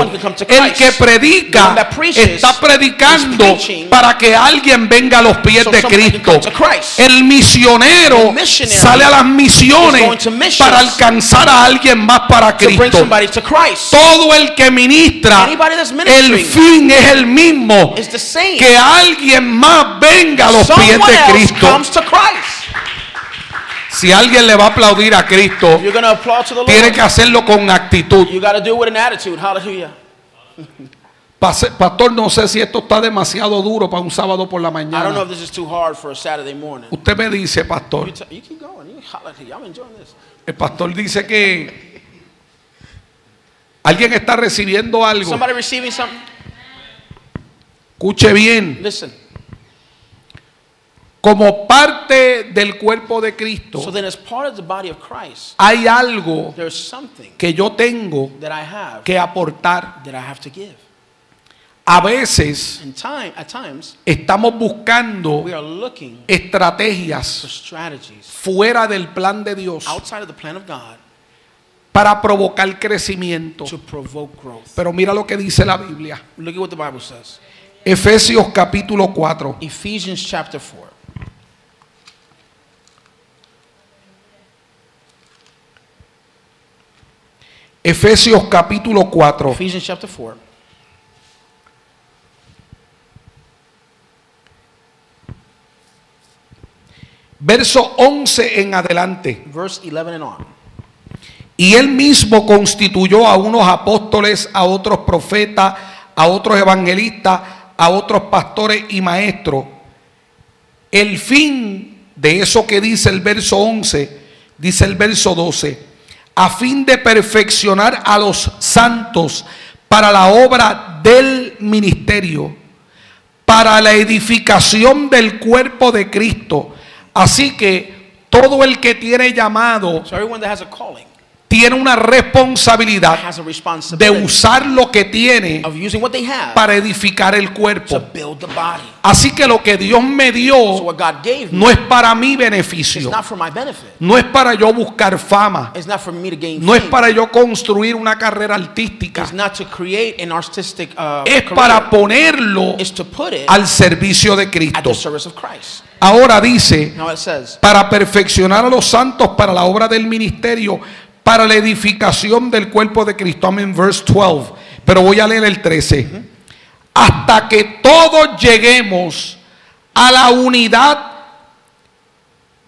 El que predica está predicando para que alguien venga a los pies de Cristo. El misionero sale a las misiones para alcanzar a alguien más para Cristo. Todo el que ministra, el ministering fin es el mismo. Que alguien más venga a los pies de Cristo. comes to Christ. Si alguien le va a aplaudir a Cristo, tiene que hacerlo con actitud. Pastor, no sé si esto está demasiado duro para un sábado por la mañana. Usted me dice, pastor. El pastor dice que alguien está recibiendo algo. Escuche bien. Listen. Como parte del cuerpo de Cristo, So then, as part of the body of Christ, hay algo there's something que yo tengo that I have que aportar. that I have to give. A veces And time, at times, estamos buscando we are looking for estrategias strategies fuera del plan de Dios outside of the plan of God para provocar crecimiento. to provoke growth. Pero mira lo que dice la Biblia. Look at what the Bible says. Efesios capítulo 4. Ephesians chapter 4. Efesios capítulo 4. Ephesians chapter 4. Verso 11 en adelante. Verse 11 and on. Y él mismo constituyó a unos apóstoles, a otros profetas, a otros evangelistas, a otros pastores y maestros. El fin de eso que dice el verso 11, dice el verso 12, a fin de perfeccionar a los santos para la obra del ministerio, para la edificación del cuerpo de Cristo. Así que todo el que tiene llamado So everyone that has a calling tiene una responsabilidad de usar lo que tiene para edificar el to cuerpo. build the body. Así que lo que Dios me dio no es para mi beneficio, no es para yo buscar fama, no es para yo construir una carrera artística, uh, es para ponerlo al servicio de Cristo. Ahora dice, para perfeccionar a los santos para la obra del ministerio, para la edificación del cuerpo de Cristo. Amén, verse 12. Pero voy a leer el 13. Hasta que todos lleguemos a la unidad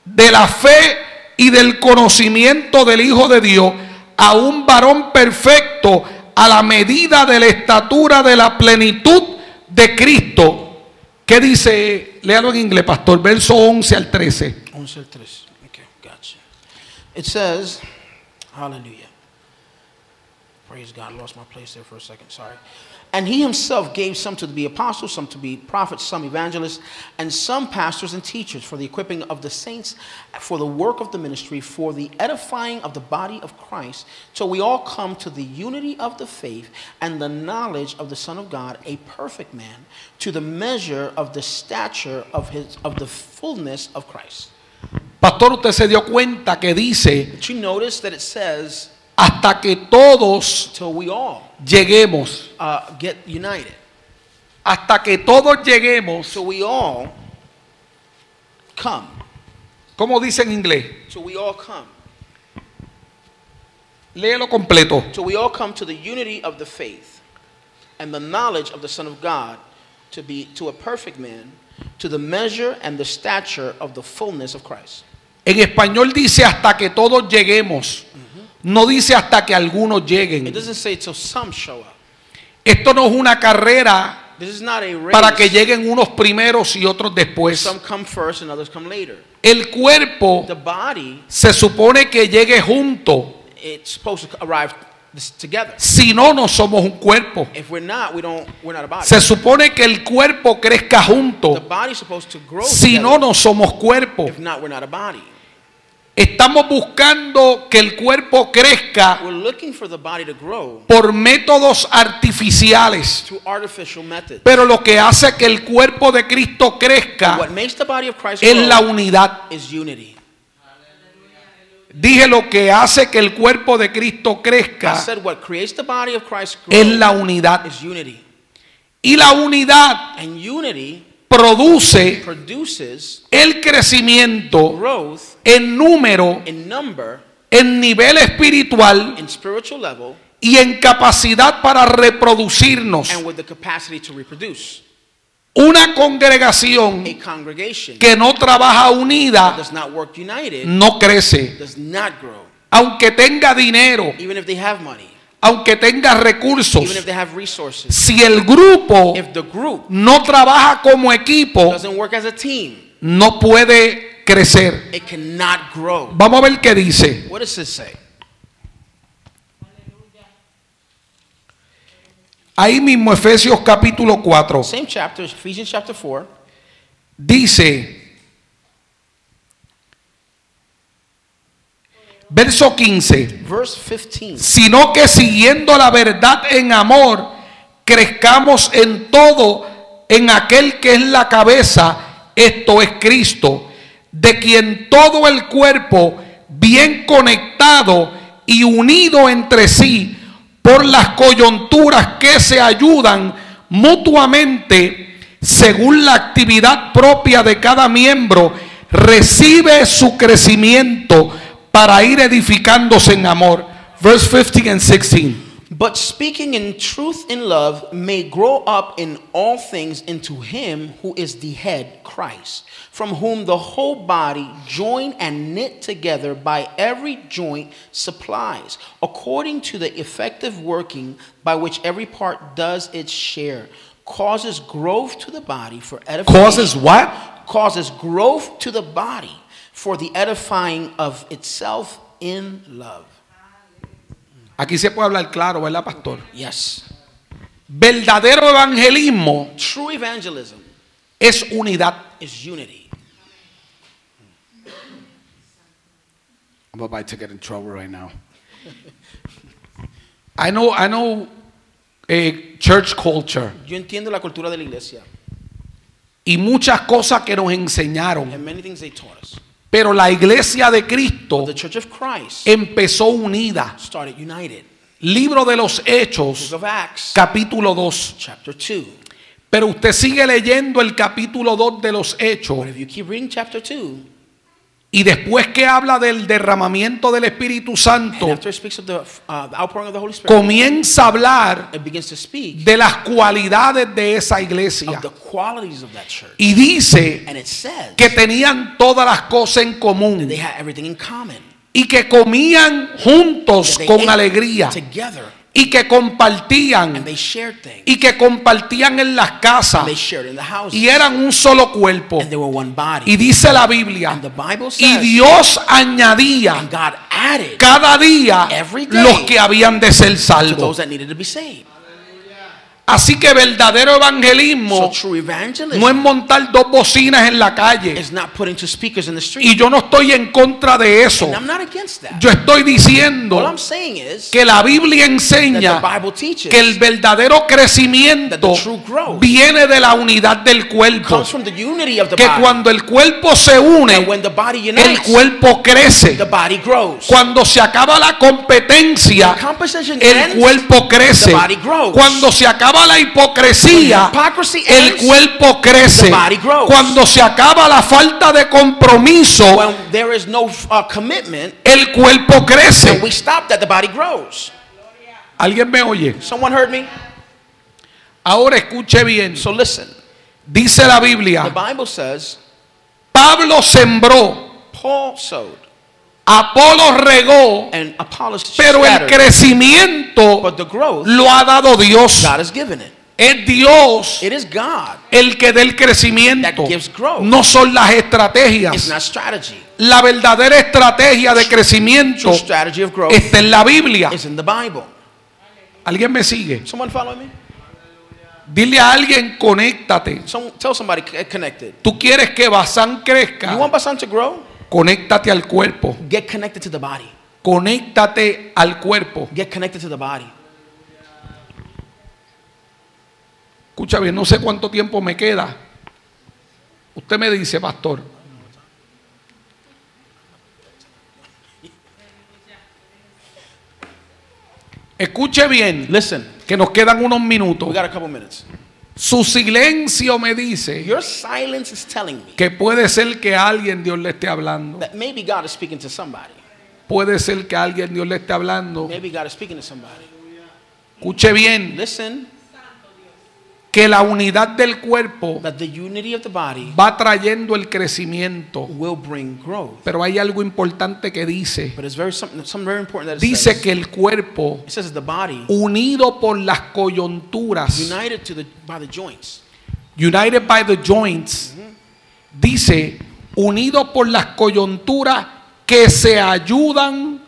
de la fe y del conocimiento del Hijo de Dios a un varón perfecto a la medida de la estatura de la plenitud de Cristo. ¿Qué dice? Léalo en inglés, pastor, verso 11 al 13. 11 al 3. Okay, gotcha. It says, Hallelujah. Praise God. I Lost my place there for a second. Sorry. And he himself gave some to be apostles, some to be prophets, some evangelists, and some pastors and teachers for the equipping of the saints, for the work of the ministry, for the edifying of the body of Christ, till we all come to the unity of the faith and the knowledge of the Son of God, a perfect man, to the measure of the stature of his of the fullness of Christ. Pastor, usted se dio cuenta que dice But you notice that it says, hasta que todos till we all lleguemos, uh, get united. hasta que todos lleguemos, So we all come. ¿cómo dice en inglés? So we all come. Léelo completo. So we all come to the unity of the faith and the knowledge of the Son of God to be to a perfect man, to the measure and the stature of the fullness of Christ. En español dice hasta que todos lleguemos. No dice hasta que algunos It lleguen. doesn't say till some show up. Esto no es una carrera This is not a race. para que lleguen unos primeros y otros después. Some come first and others come later. El cuerpo The body, se supone que llegue junto. Together. Si no, no somos un cuerpo. If we're not, we don't. We're not a body. Se supone que el cuerpo crezca The junto. body's supposed to grow. Si together. no, no somos cuerpo. If not, we're not a body. Estamos buscando que el cuerpo crezca We're looking for the body to grow por métodos artificiales. artificial. Pero lo que hace que el cuerpo de Cristo crezca es la unidad. is unity. Dije lo que hace que el cuerpo de Cristo I crezca said what creates the body of Christ es la unidad. is unity. Y la unidad produce el crecimiento en número, en nivel espiritual y en capacidad para reproducirnos. Una congregación que no trabaja unida no crece. Aunque tenga dinero, aunque tenga recursos, si el grupo no trabaja como equipo, no puede crecer. Vamos a ver qué dice. What does this say? Ahí mismo Efesios capítulo 4 Same chapter, Ephesians chapter 4. dice, verso 15, Verse 15. sino que siguiendo la verdad en amor, crezcamos en todo en aquel que es la cabeza, esto es Cristo, de quien todo el cuerpo, bien conectado y unido entre sí por las coyunturas que se ayudan mutuamente según la actividad propia de cada miembro, recibe su crecimiento para ir edificándose en amor. Verse 15 and 16. But speaking in truth in love may grow up in all things into him who is the head, Christ, from whom the whole body, joined and knit together by every joint, supplies, according to the effective working by which every part does its share, causes growth to the body for edification. Causes what? Causes growth to the body for the edifying of itself in love. Aquí se puede hablar claro, ¿verdad, pastor? Yes. Verdadero evangelismo True evangelism es unidad. is unity. I'm about to get in trouble right now. *laughs* I know, I know eh, church culture Yo entiendo la cultura de la iglesia y muchas cosas que nos enseñaron, and many things they taught us. Pero la iglesia de Cristo empezó unida. Libro de los Hechos, capítulo 2. chapter 2. Pero usted sigue leyendo el capítulo 2 de los Hechos Y después que habla del derramamiento del Espíritu Santo, the, uh, Spirit, comienza a hablar de las cualidades de esa iglesia. of the qualities of that church. Y dice que tenían todas las cosas en común y que comían juntos con alegría together y que compartían y que compartían en las casas y eran un solo cuerpo. Y dice la Biblia, y Dios añadía cada día los que habían de ser salvos. those that needed to be saved. Así que verdadero evangelismo no es montar dos bocinas en la calle. Y yo no estoy en contra de eso. Yo estoy diciendo que la Biblia enseña que el verdadero crecimiento viene de la unidad del cuerpo. Que cuando el cuerpo se une, el cuerpo crece. Cuando se acaba la competencia, el cuerpo crece. Cuando se acaba la hipocresía, el cuerpo crece. Cuando se acaba la falta de compromiso, uh, commitment, el cuerpo crece. ¿Alguien me oye? Someone heard me? Ahora escuche bien. So listen. Dice la The Biblia, Bible says, Pablo sembró, Paul sowed, Apolo regó, and pero el crecimiento But the growth, lo ha dado Dios. God has given it. Es Dios It is God. el que da el crecimiento. No son las It's estrategias. not strategy. La verdadera estrategia de crecimiento True strategy of growth está en la Biblia. is in the Bible. ¿Alguien me sigue? Someone follow me? Dile a alguien, conéctate. Some, tell somebody connected. Tú quieres que Bazán crezca, You want Basan to grow? Conéctate al cuerpo. Get connected to the body. Conéctate al cuerpo. Get connected to the body. Escucha bien, no sé cuánto tiempo me queda. Usted me dice, pastor. Escuche bien, Listen, que nos quedan unos minutos. we got a couple minutes. Su silencio me dice Your silence is telling me que puede ser que alguien Dios le esté hablando. that maybe God is speaking to somebody. Puede ser que alguien Dios le esté hablando. Maybe God is speaking to somebody. Escuche bien, Listen, que la unidad del cuerpo that the unity of the body va trayendo el crecimiento. will bring growth. Pero hay algo importante que dice. But it's very something, something very important that it Dice says. que el cuerpo It says that the body unido por las coyunturas, united to the by the joints. united by the joints, dice, unido por las coyunturas que se ayudan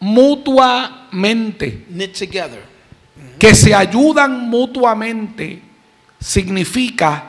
mutuamente, knit together. que se ayudan mutuamente, significa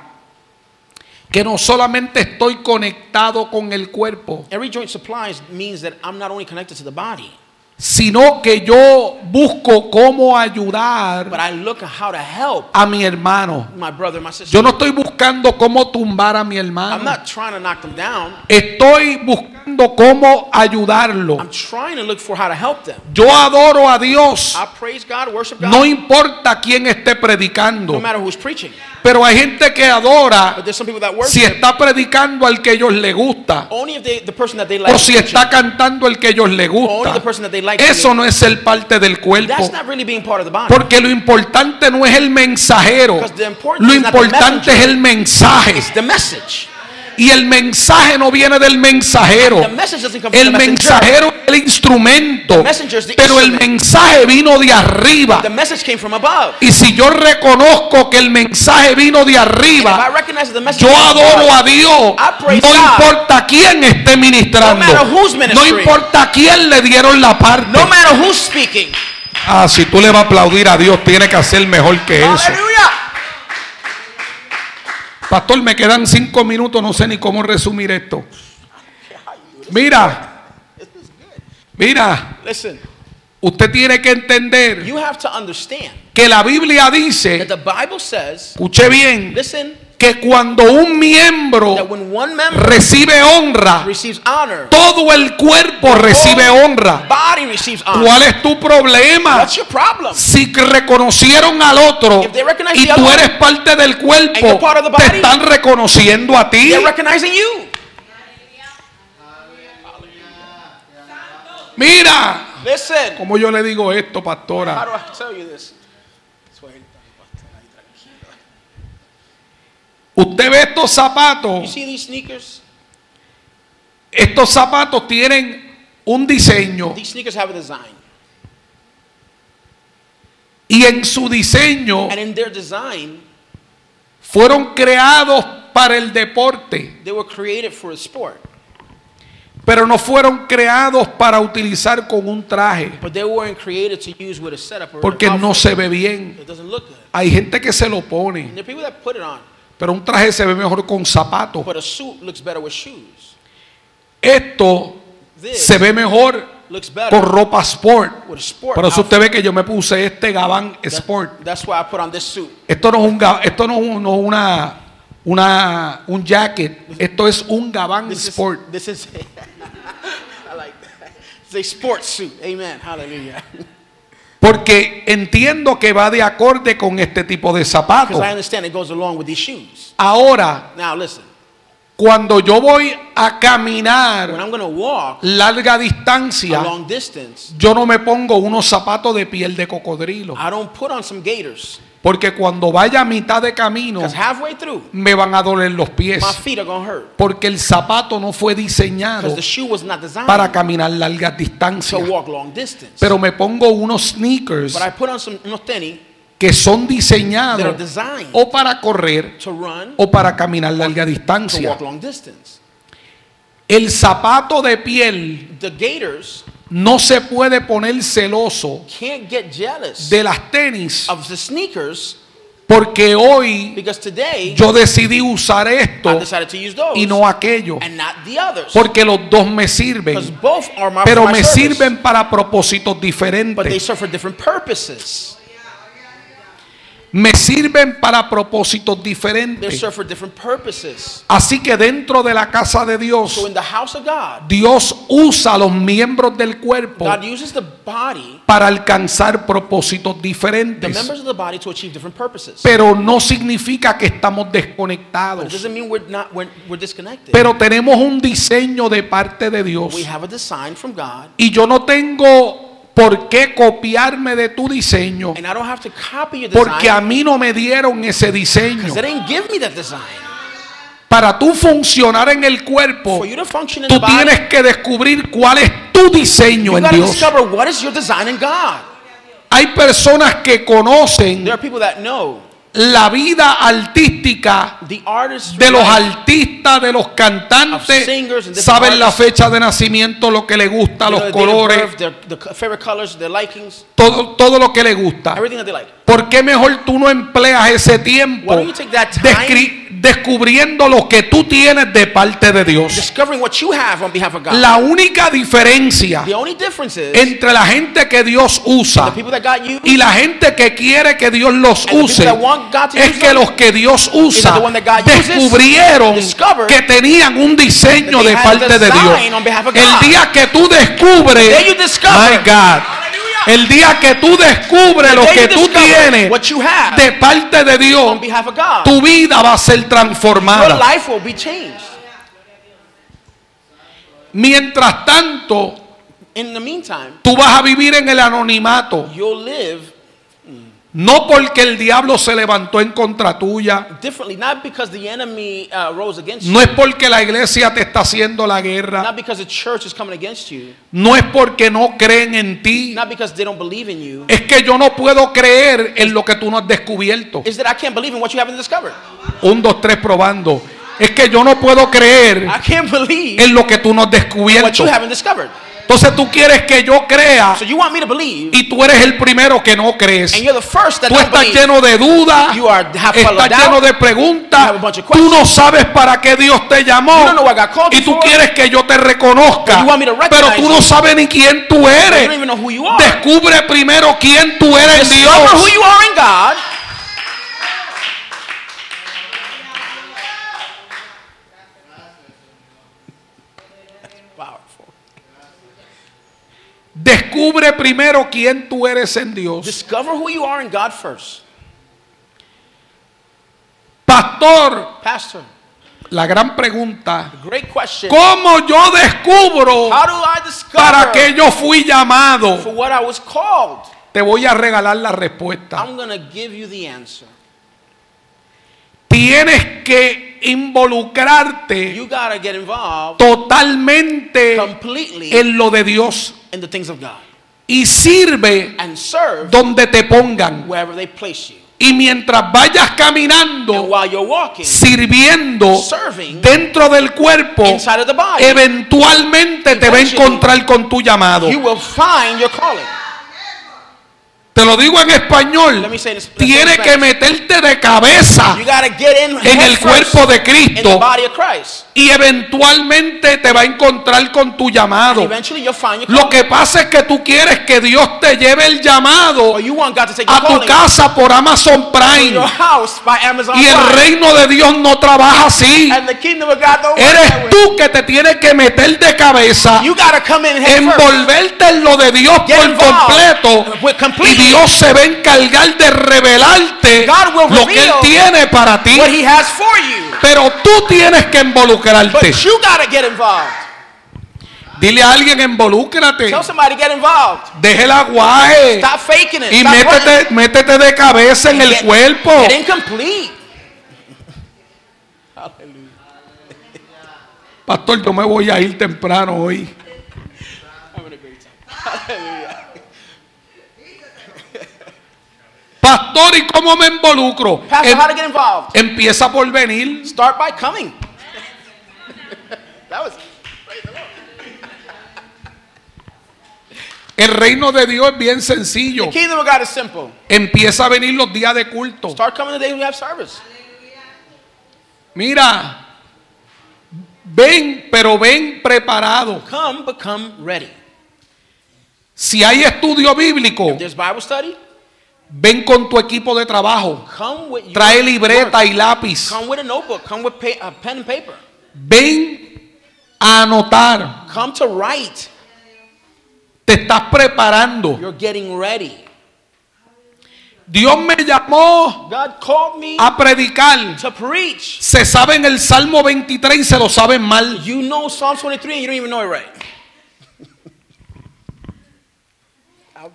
que no solamente estoy conectado con el cuerpo, Every joint supplies means that I'm not only connected to the body, sino que yo busco cómo ayudar I look at how to help a mi hermano. my brother, my sister. Yo no estoy buscando cómo tumbar a mi I'm hermano. not trying to knock them down. Estoy buscando cómo ayudarlo. I'm trying to look for how to help them. Yo adoro a Dios. I praise God, worship God, No importa quién esté no predicando. matter who's preaching. Pero hay gente que adora But there's some people that si está predicando al que ellos les gusta. only if they, the person that they like O is si está cantando el que ellos Only gusta. the person that they like. Eso no es ser parte del cuerpo. That's not really being part of the body. Porque lo importante no es el mensajero. Because the important Lo is not the importante es messenger. el mensaje. It's the message. Y el mensaje no viene del mensajero. El mensajero es el instrumento. Pero el mensaje vino de arriba. Y si yo reconozco que el mensaje vino de arriba, yo adoro a Dios. No importa quién esté ministrando. No importa quién le dieron la parte. Ah, si tú le vas a aplaudir a Dios, tiene que hacer mejor que eso. Pastor, me quedan cinco minutos, no sé ni cómo resumir esto. Mira, mira, usted tiene que entender que la Biblia dice, escuche bien, que cuando un miembro recibe honra, honor, todo el cuerpo recibe honra. ¿Cuál es tu problema? What's your problem? Si reconocieron al otro y tú eres parte del cuerpo, te están reconociendo a ti. Mira, Listen. como yo le digo esto, How pastora. do I tell you this? Usted ve estos You zapatos. see these sneakers? Estos zapatos tienen un diseño These sneakers have a design. y en su diseño And in their design, fueron creados para el deporte, they were created for a sport. pero no fueron creados para utilizar con un traje, But they weren't created to use with a setup or porque no se ve bien. Hay gente que se lo pone, pero un traje se ve mejor con zapatos. but a suit looks better with shoes. Esto This se ve mejor looks better con ropa sport. with a sport. Por eso outfit. usted ve que yo me puse este gabán That- sport. That's why I put on this suit. Esto no es un ga- esto no es un- no es una una un jacket, esto es un gabán This is, sport. this is *laughs* I like that. It's a sports suit. Amen. Hallelujah. *laughs* Porque entiendo que va de acorde con este tipo de zapatos. Because I understand it goes along with these shoes. Ahora, Now listen, cuando yo voy a when caminar walk larga distancia, distance, yo no me pongo unos zapatos de piel de cocodrilo. I don't put on some gaiters. Porque cuando vaya a mitad de camino, through, me van a doler los pies. my feet are going to hurt. Porque el zapato no fue diseñado Because the shoe was not designed para caminar largas distancias. walk long distance. Pero me pongo unos sneakers some unos tenis que son diseñados o para correr run, o para caminar larga distancia. El zapato de piel The gators no se puede poner celoso can't get jealous de las tenis of the sneakers porque hoy because today yo decidí usar I esto decided to use those y no aquello. and not the others. Porque los dos me sirven, both are my, pero my me service, sirven para propósitos but they diferentes. serve for different purposes. Me sirven para propósitos They diferentes. serve for different purposes. Así que dentro de la casa de Dios, So in the house of God, Dios usa a los miembros del cuerpo God uses the body, para alcanzar propósitos diferentes. members of the body, to achieve different purposes. Pero no significa que estamos desconectados. doesn't mean we're not we're, we're disconnected. Pero tenemos un diseño de parte de Dios. we have a design from God, Y yo no tengo por qué copiarme de tu diseño. and I don't have to copy your design Porque a mí no me dieron ese diseño. they didn't give me that design. Para tú funcionar en el cuerpo, For you to function in tú body, tienes que descubrir cuál es tu diseño you en Dios. discover what is your design in God. Hay personas que conocen There are people that know la vida artística de los artistas, de los cantantes, saben la fecha de nacimiento, lo que le gusta, los colores, todo, todo lo que le gusta. ¿Por qué mejor tú no empleas ese tiempo Why don't descubriendo lo que tú tienes de parte de Dios? La única diferencia entre la gente que Dios usa y la gente que quiere que Dios los use es que los que Dios usa descubrieron que tenían un diseño de parte de Dios. El día que tú descubres, my God, el día que tú descubres lo que tú tienes de parte de Dios, tu vida va a ser transformada. Mientras tanto, tú vas a vivir en el anonimato. you'll live No porque el diablo se levantó en contra tuya. not because the enemy uh, rose against No you, es porque la iglesia te está haciendo la guerra. not because the church is coming against you, No es porque no creen en ti. not because they don't believe in you. Es que yo no puedo creer en lo que tú no has descubierto. Is that I can't believe in what you haven't discovered. Un, dos, tres probando. Es que yo no puedo creer I can't believe en lo que tú no has what descubierto. Entonces tú quieres que yo crea So you want me to believe, y tú eres el primero que no crees. and you're the first that Tú estás believe. lleno de dudas, estás lleno de preguntas, tú no sabes para qué Dios te llamó y tú for. quieres que yo te reconozca, pero tú no sabes ni quién tú eres. Descubre primero quién tú eres en Dios. Descubre primero quién tú eres en Dios. Discover who you are in God first. Pastor, Pastor, la gran pregunta, great question. ¿cómo yo descubro How do I para que yo fui for llamado. what I was called. Te voy a regalar la respuesta. I'm to give you the answer. Tienes que involucrarte You got to get involved totalmente completely en lo de Dios in the things of God y sirve and serve donde te pongan. wherever they place you. Y mientras vayas And caminando, while you're walking sirviendo Serving dentro del cuerpo, inside of the body, eventualmente te va a encontrar con tu llamado. you will find your calling. Te lo digo en español. Say que meterte de cabeza en el cuerpo de Cristo y eventualmente te va a encontrar con tu llamado. Lo que pasa es que tú quieres que Dios te lleve el llamado a tu casa por Amazon Prime. Y el reino de Dios no trabaja así. Eres tú que te tienes que meter de cabeza, envolverte en lo de Dios por completo. Y Dios se va a encargar de revelarte lo que Él tiene para ti. Pero tú tienes que involucrarte. Dile a alguien, involúcrate. Tell somebody get involved. Deje el aguaje. Stop faking it. Y Stop running. métete, métete de cabeza en el Get- cuerpo. Get incomplete. Hallelujah. *laughs* Pastor, yo me voy a ir temprano hoy. Having a great time. *laughs* Hallelujah. Pastor, ¿y cómo me involucro? Pastor, Em- how to get involved? empieza por venir. Start by coming. that was. praise the Lord. El reino de Dios es bien sencillo. The kingdom of God is simple. Empieza a venir los días de culto. Start coming the day we have service. Mira, ven, pero ven preparado. Come, but come ready. Si hay estudio bíblico, If there's Bible study, ven con tu equipo de trabajo. Trae libreta y lápiz. Come with a notebook. Come with a pen and paper. Ven a anotar. Come to write. Te estás preparando. You're getting ready. Dios me llamó God me a predicar. to preach. Se sabe en el Salmo 23 y se lo saben mal. You know Psalm 23 and you don't even know it right. How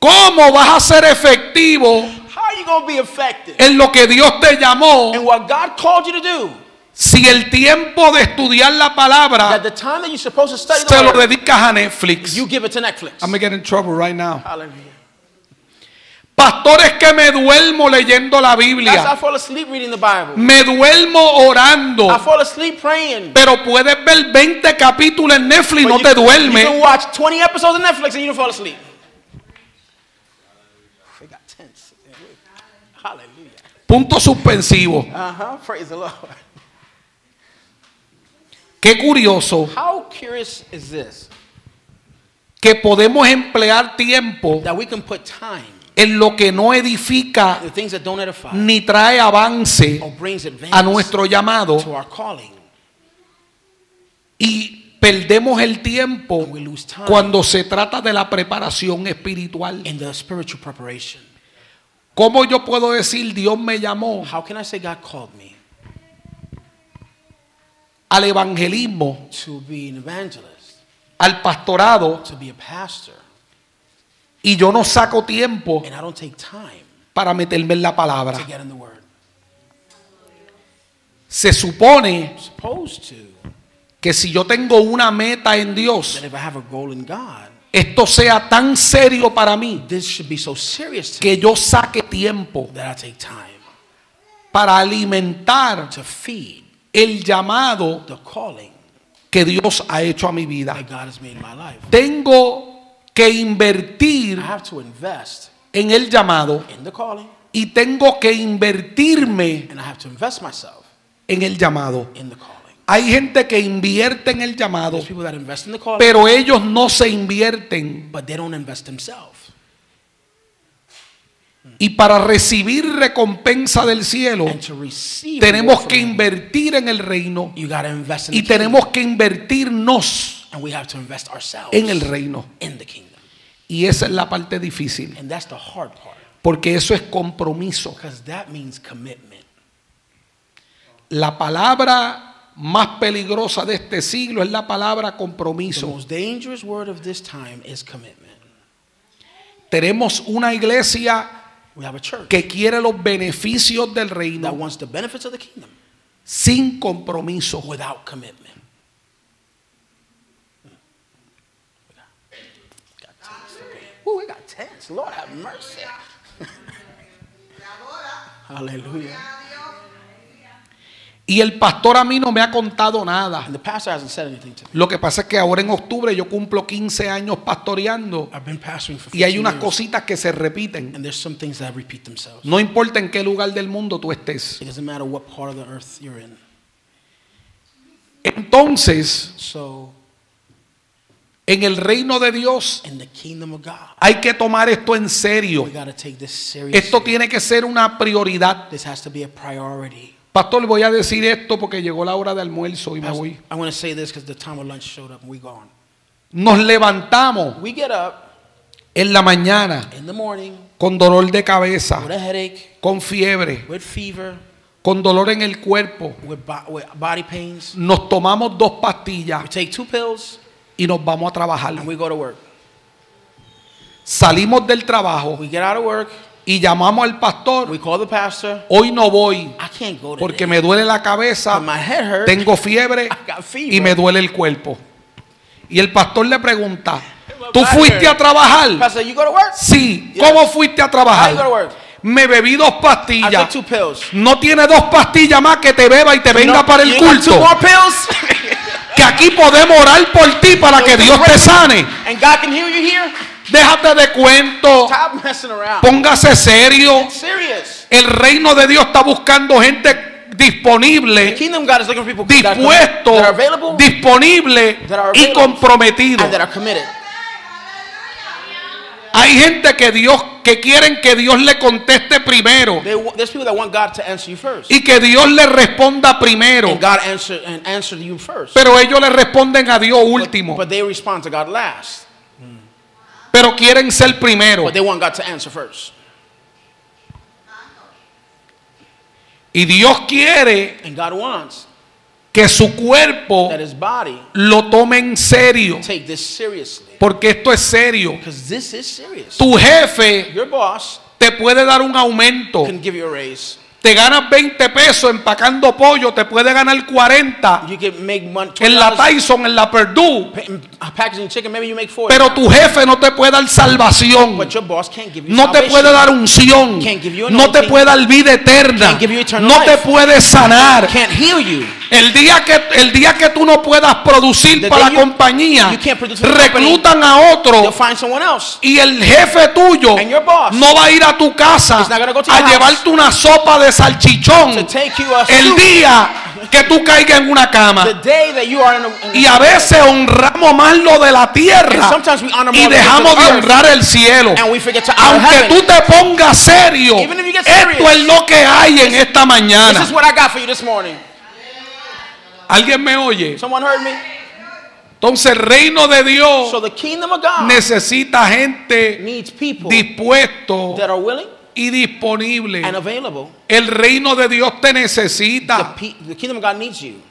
¿Cómo vas a ser efectivo are you going to be effective en lo que Dios te llamó in what God called you to do? si el tiempo de estudiar la palabra the time that you're supposed to study se the lo dedicas a Netflix? you give it to Netflix. I'm gonna get in trouble right now. Hallelujah. Pastores que me duermo leyendo la how I Biblia. fall asleep reading the Bible. Me duermo orando. I fall asleep praying. Pero puedes ver 20 capítulos en Netflix y But no you, te You can duermes. watch 20 episodes of Netflix and you don't fall asleep. They got tense. Hallelujah. Punto suspensivo. Uh huh. Praise the Lord. Qué curioso How curious is this? que podemos emplear tiempo That we can put time en lo que no edifica that don't edify ni trae avance or brings advance a nuestro llamado to our calling. y perdemos el tiempo cuando se trata de la preparación espiritual. in the spiritual preparation. ¿Cómo yo puedo decir Dios me llamó How can I say God called me al evangelismo, to be an evangelist, al pastorado to be a pastor, y yo no saco tiempo and I don't take time para meterme en la palabra? to get in the Word? Se supone to. que si yo tengo una meta en Dios, That if I have a goal in God, esto sea tan serio para mí this should be so serious que yo saque tiempo that I take time para alimentar to feed el llamado the calling que Dios ha hecho a mi vida. that God has made in my life. Tengo que I invertir have to invest en el llamado in the calling, y tengo que invertirme and I have to invest myself en el llamado. in the calling. Hay gente que invierte en el llamado, pero ellos no se invierten. but they don't invest themselves. Y para recibir recompensa del cielo, tenemos que invertir en el reino you got to invest in y tenemos que invertirnos and we have to invest ourselves en el reino. in the kingdom. Y esa es la parte difícil, And that's the hard part, porque eso es compromiso. because that means commitment. La palabra más peligrosa de este siglo es la palabra The compromiso. most dangerous word of this time is commitment. Tenemos una iglesia We have a que quiere los beneficios del that reino wants the benefits of the kingdom sin compromiso. without commitment. Ooh, we got tense. Lord have mercy. *laughs* Hallelujah. Y el pastor a mí no me ha contado nada. And the pastor hasn't said anything to me. Lo que pasa es que ahora en octubre yo cumplo 15 años pastoreando I've been pastoring for y hay 15 unas years, cositas que se repiten. and there's some things that repeat themselves. No importa en qué lugar del mundo tú estés. It doesn't matter what part of the earth you're in. Entonces, So, en el reino de Dios in the kingdom of God, hay que tomar esto en serio. Esto tiene que ser una prioridad. This has to be a priority. Pastor, voy a decir esto porque llegó la hora de almuerzo y me Pastor, voy. I want to say this because the time of lunch showed up and we gone. Nos levantamos We get up en la mañana in the morning con dolor de cabeza, with a headache, con fiebre, with fever, con dolor en el cuerpo. with, bo- with body pains. Nos tomamos dos pastillas We take two pills y nos vamos a trabajar. and we go to work. Salimos del trabajo We get out of work. Y llamamos al pastor. We call the pastor. Hoy no voy I can't go porque me duele la cabeza, My head hurts. tengo fiebre *laughs* y me duele el cuerpo. Y el pastor le pregunta, ¿tú fuiste a trabajar? Pastor, you go to work? Sí. Yes. ¿Cómo fuiste a you go to trabajar? work? Me bebí dos I took pastillas. two pills. No tiene dos pastillas más que te beba y te venga No, para el got two culto. more pills? *laughs* Que aquí podemos orar por ti para que Dios te sane. And God can heal you here? Déjate de cuento. Stop messing around. Póngase serio. El reino de Dios está buscando gente The disponible, kingdom of God is looking for people that are, dispuesto, that are available disponible that are y comprometido. and that are committed. Hay gente que Dios que quieren que Dios le conteste primero They, that want God to answer you first. y que Dios le responda primero, And God answer and answer you first. pero ellos le responden a Dios último, But they respond to God last. Pero quieren ser primero. But they want God to answer first. Y Dios quiere And God wants que su cuerpo that his body lo tome en serio, take this seriously. porque esto es serio. Because this is serious. Tu jefe Your boss te puede dar un aumento. can give you a raise. Te ganas 20 pesos empacando pollo, te puede ganar 40 You can make money. en la $20 Tyson, en la Purdue, pa- packaging chicken, maybe you make 40. pero tu jefe no te puede dar salvación, But your boss can't give you no te puede dar unción, Can't give you no te puede dar vida eterna, Can't give you eternal no te puede sanar. Can't heal you. El día que el día que tú no puedas producir The para la compañía, you can't produce for the reclutan a otro y el jefe tuyo no va a ir a tu casa a house llevarte una sopa de salchichón you a el día que tú caigas en una cama. Y a veces honramos más lo de la tierra y dejamos de honrar el cielo. Aunque tú te pongas serio, esto es lo que hay en esta This mañana. ¿Alguien me oye? Someone heard me? Entonces el reino de Dios necesita gente needs people dispuesto that are willing y disponible. and available. El reino de Dios te The, necesita. pe- the kingdom of God needs you.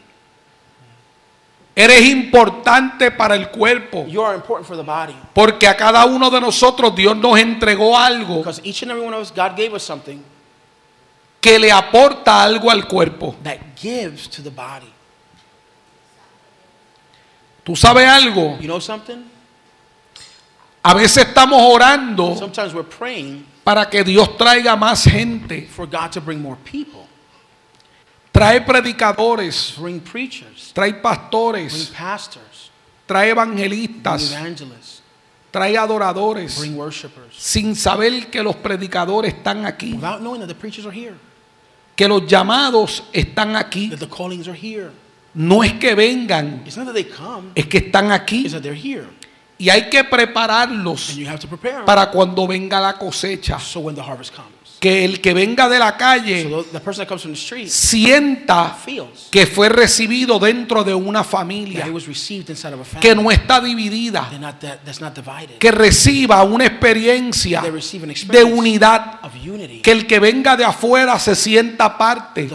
Eres importante para el cuerpo. You are important for the body. Porque a cada uno de nosotros Dios nos entregó algo Because each and every one of us, God gave us something que le aporta algo al cuerpo. that gives to the body. ¿Tú sabes algo? You know something? A veces estamos orando Sometimes we're praying para que Dios traiga más gente. for God to bring more people, Trae predicadores, bring preachers, trae bring pastores, pastors, trae bring evangelistas, evangelists, trae adoradores, bring worshipers. sin saber que los predicadores están aquí, Without knowing that the preachers are here, que los llamados están aquí. that the callings are here. No es que vengan, It's not that they come, es que están aquí. it's that they're here. Y hay que prepararlos them para cuando venga la cosecha. so when the harvest comes. Que el que venga de la So calle the, the person that comes from the street sienta que fue recibido dentro de una familia, que no está dividida, They're not that, that's not divided. que reciba una experiencia de unidad, que el que venga de afuera se sienta parte,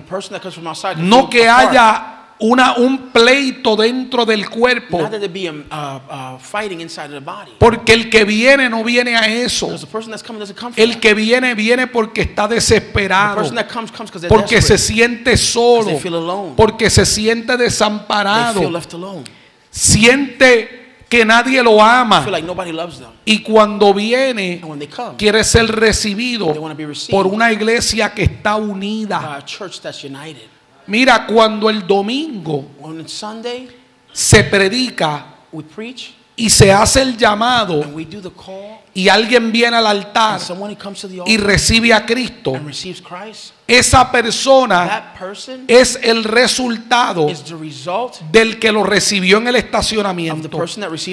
no que haya una, un pleito dentro del cuerpo. Not that there be a uh, uh, fighting inside of the body. Porque el que viene no viene a eso. Because the person that's coming doesn't come for El that. que viene viene porque está The desesperado. person that comes comes because they're Porque se desperate. siente solo. They feel alone. Porque se siente They feel desamparado. left alone. Siente que nadie lo Feel ama. like nobody loves them. Y cuando viene, And when they come, quiere ser recibido They wanna be received. por una iglesia que está unida. a church that's united. Mira, cuando el domingo Sunday, se predica we preach y se hace el llamado and we do the call, y alguien viene al altar and someone comes to the y recibe a Cristo, and receives Christ, esa persona that person es el resultado is the result del que lo recibió en el of the estacionamiento. person that received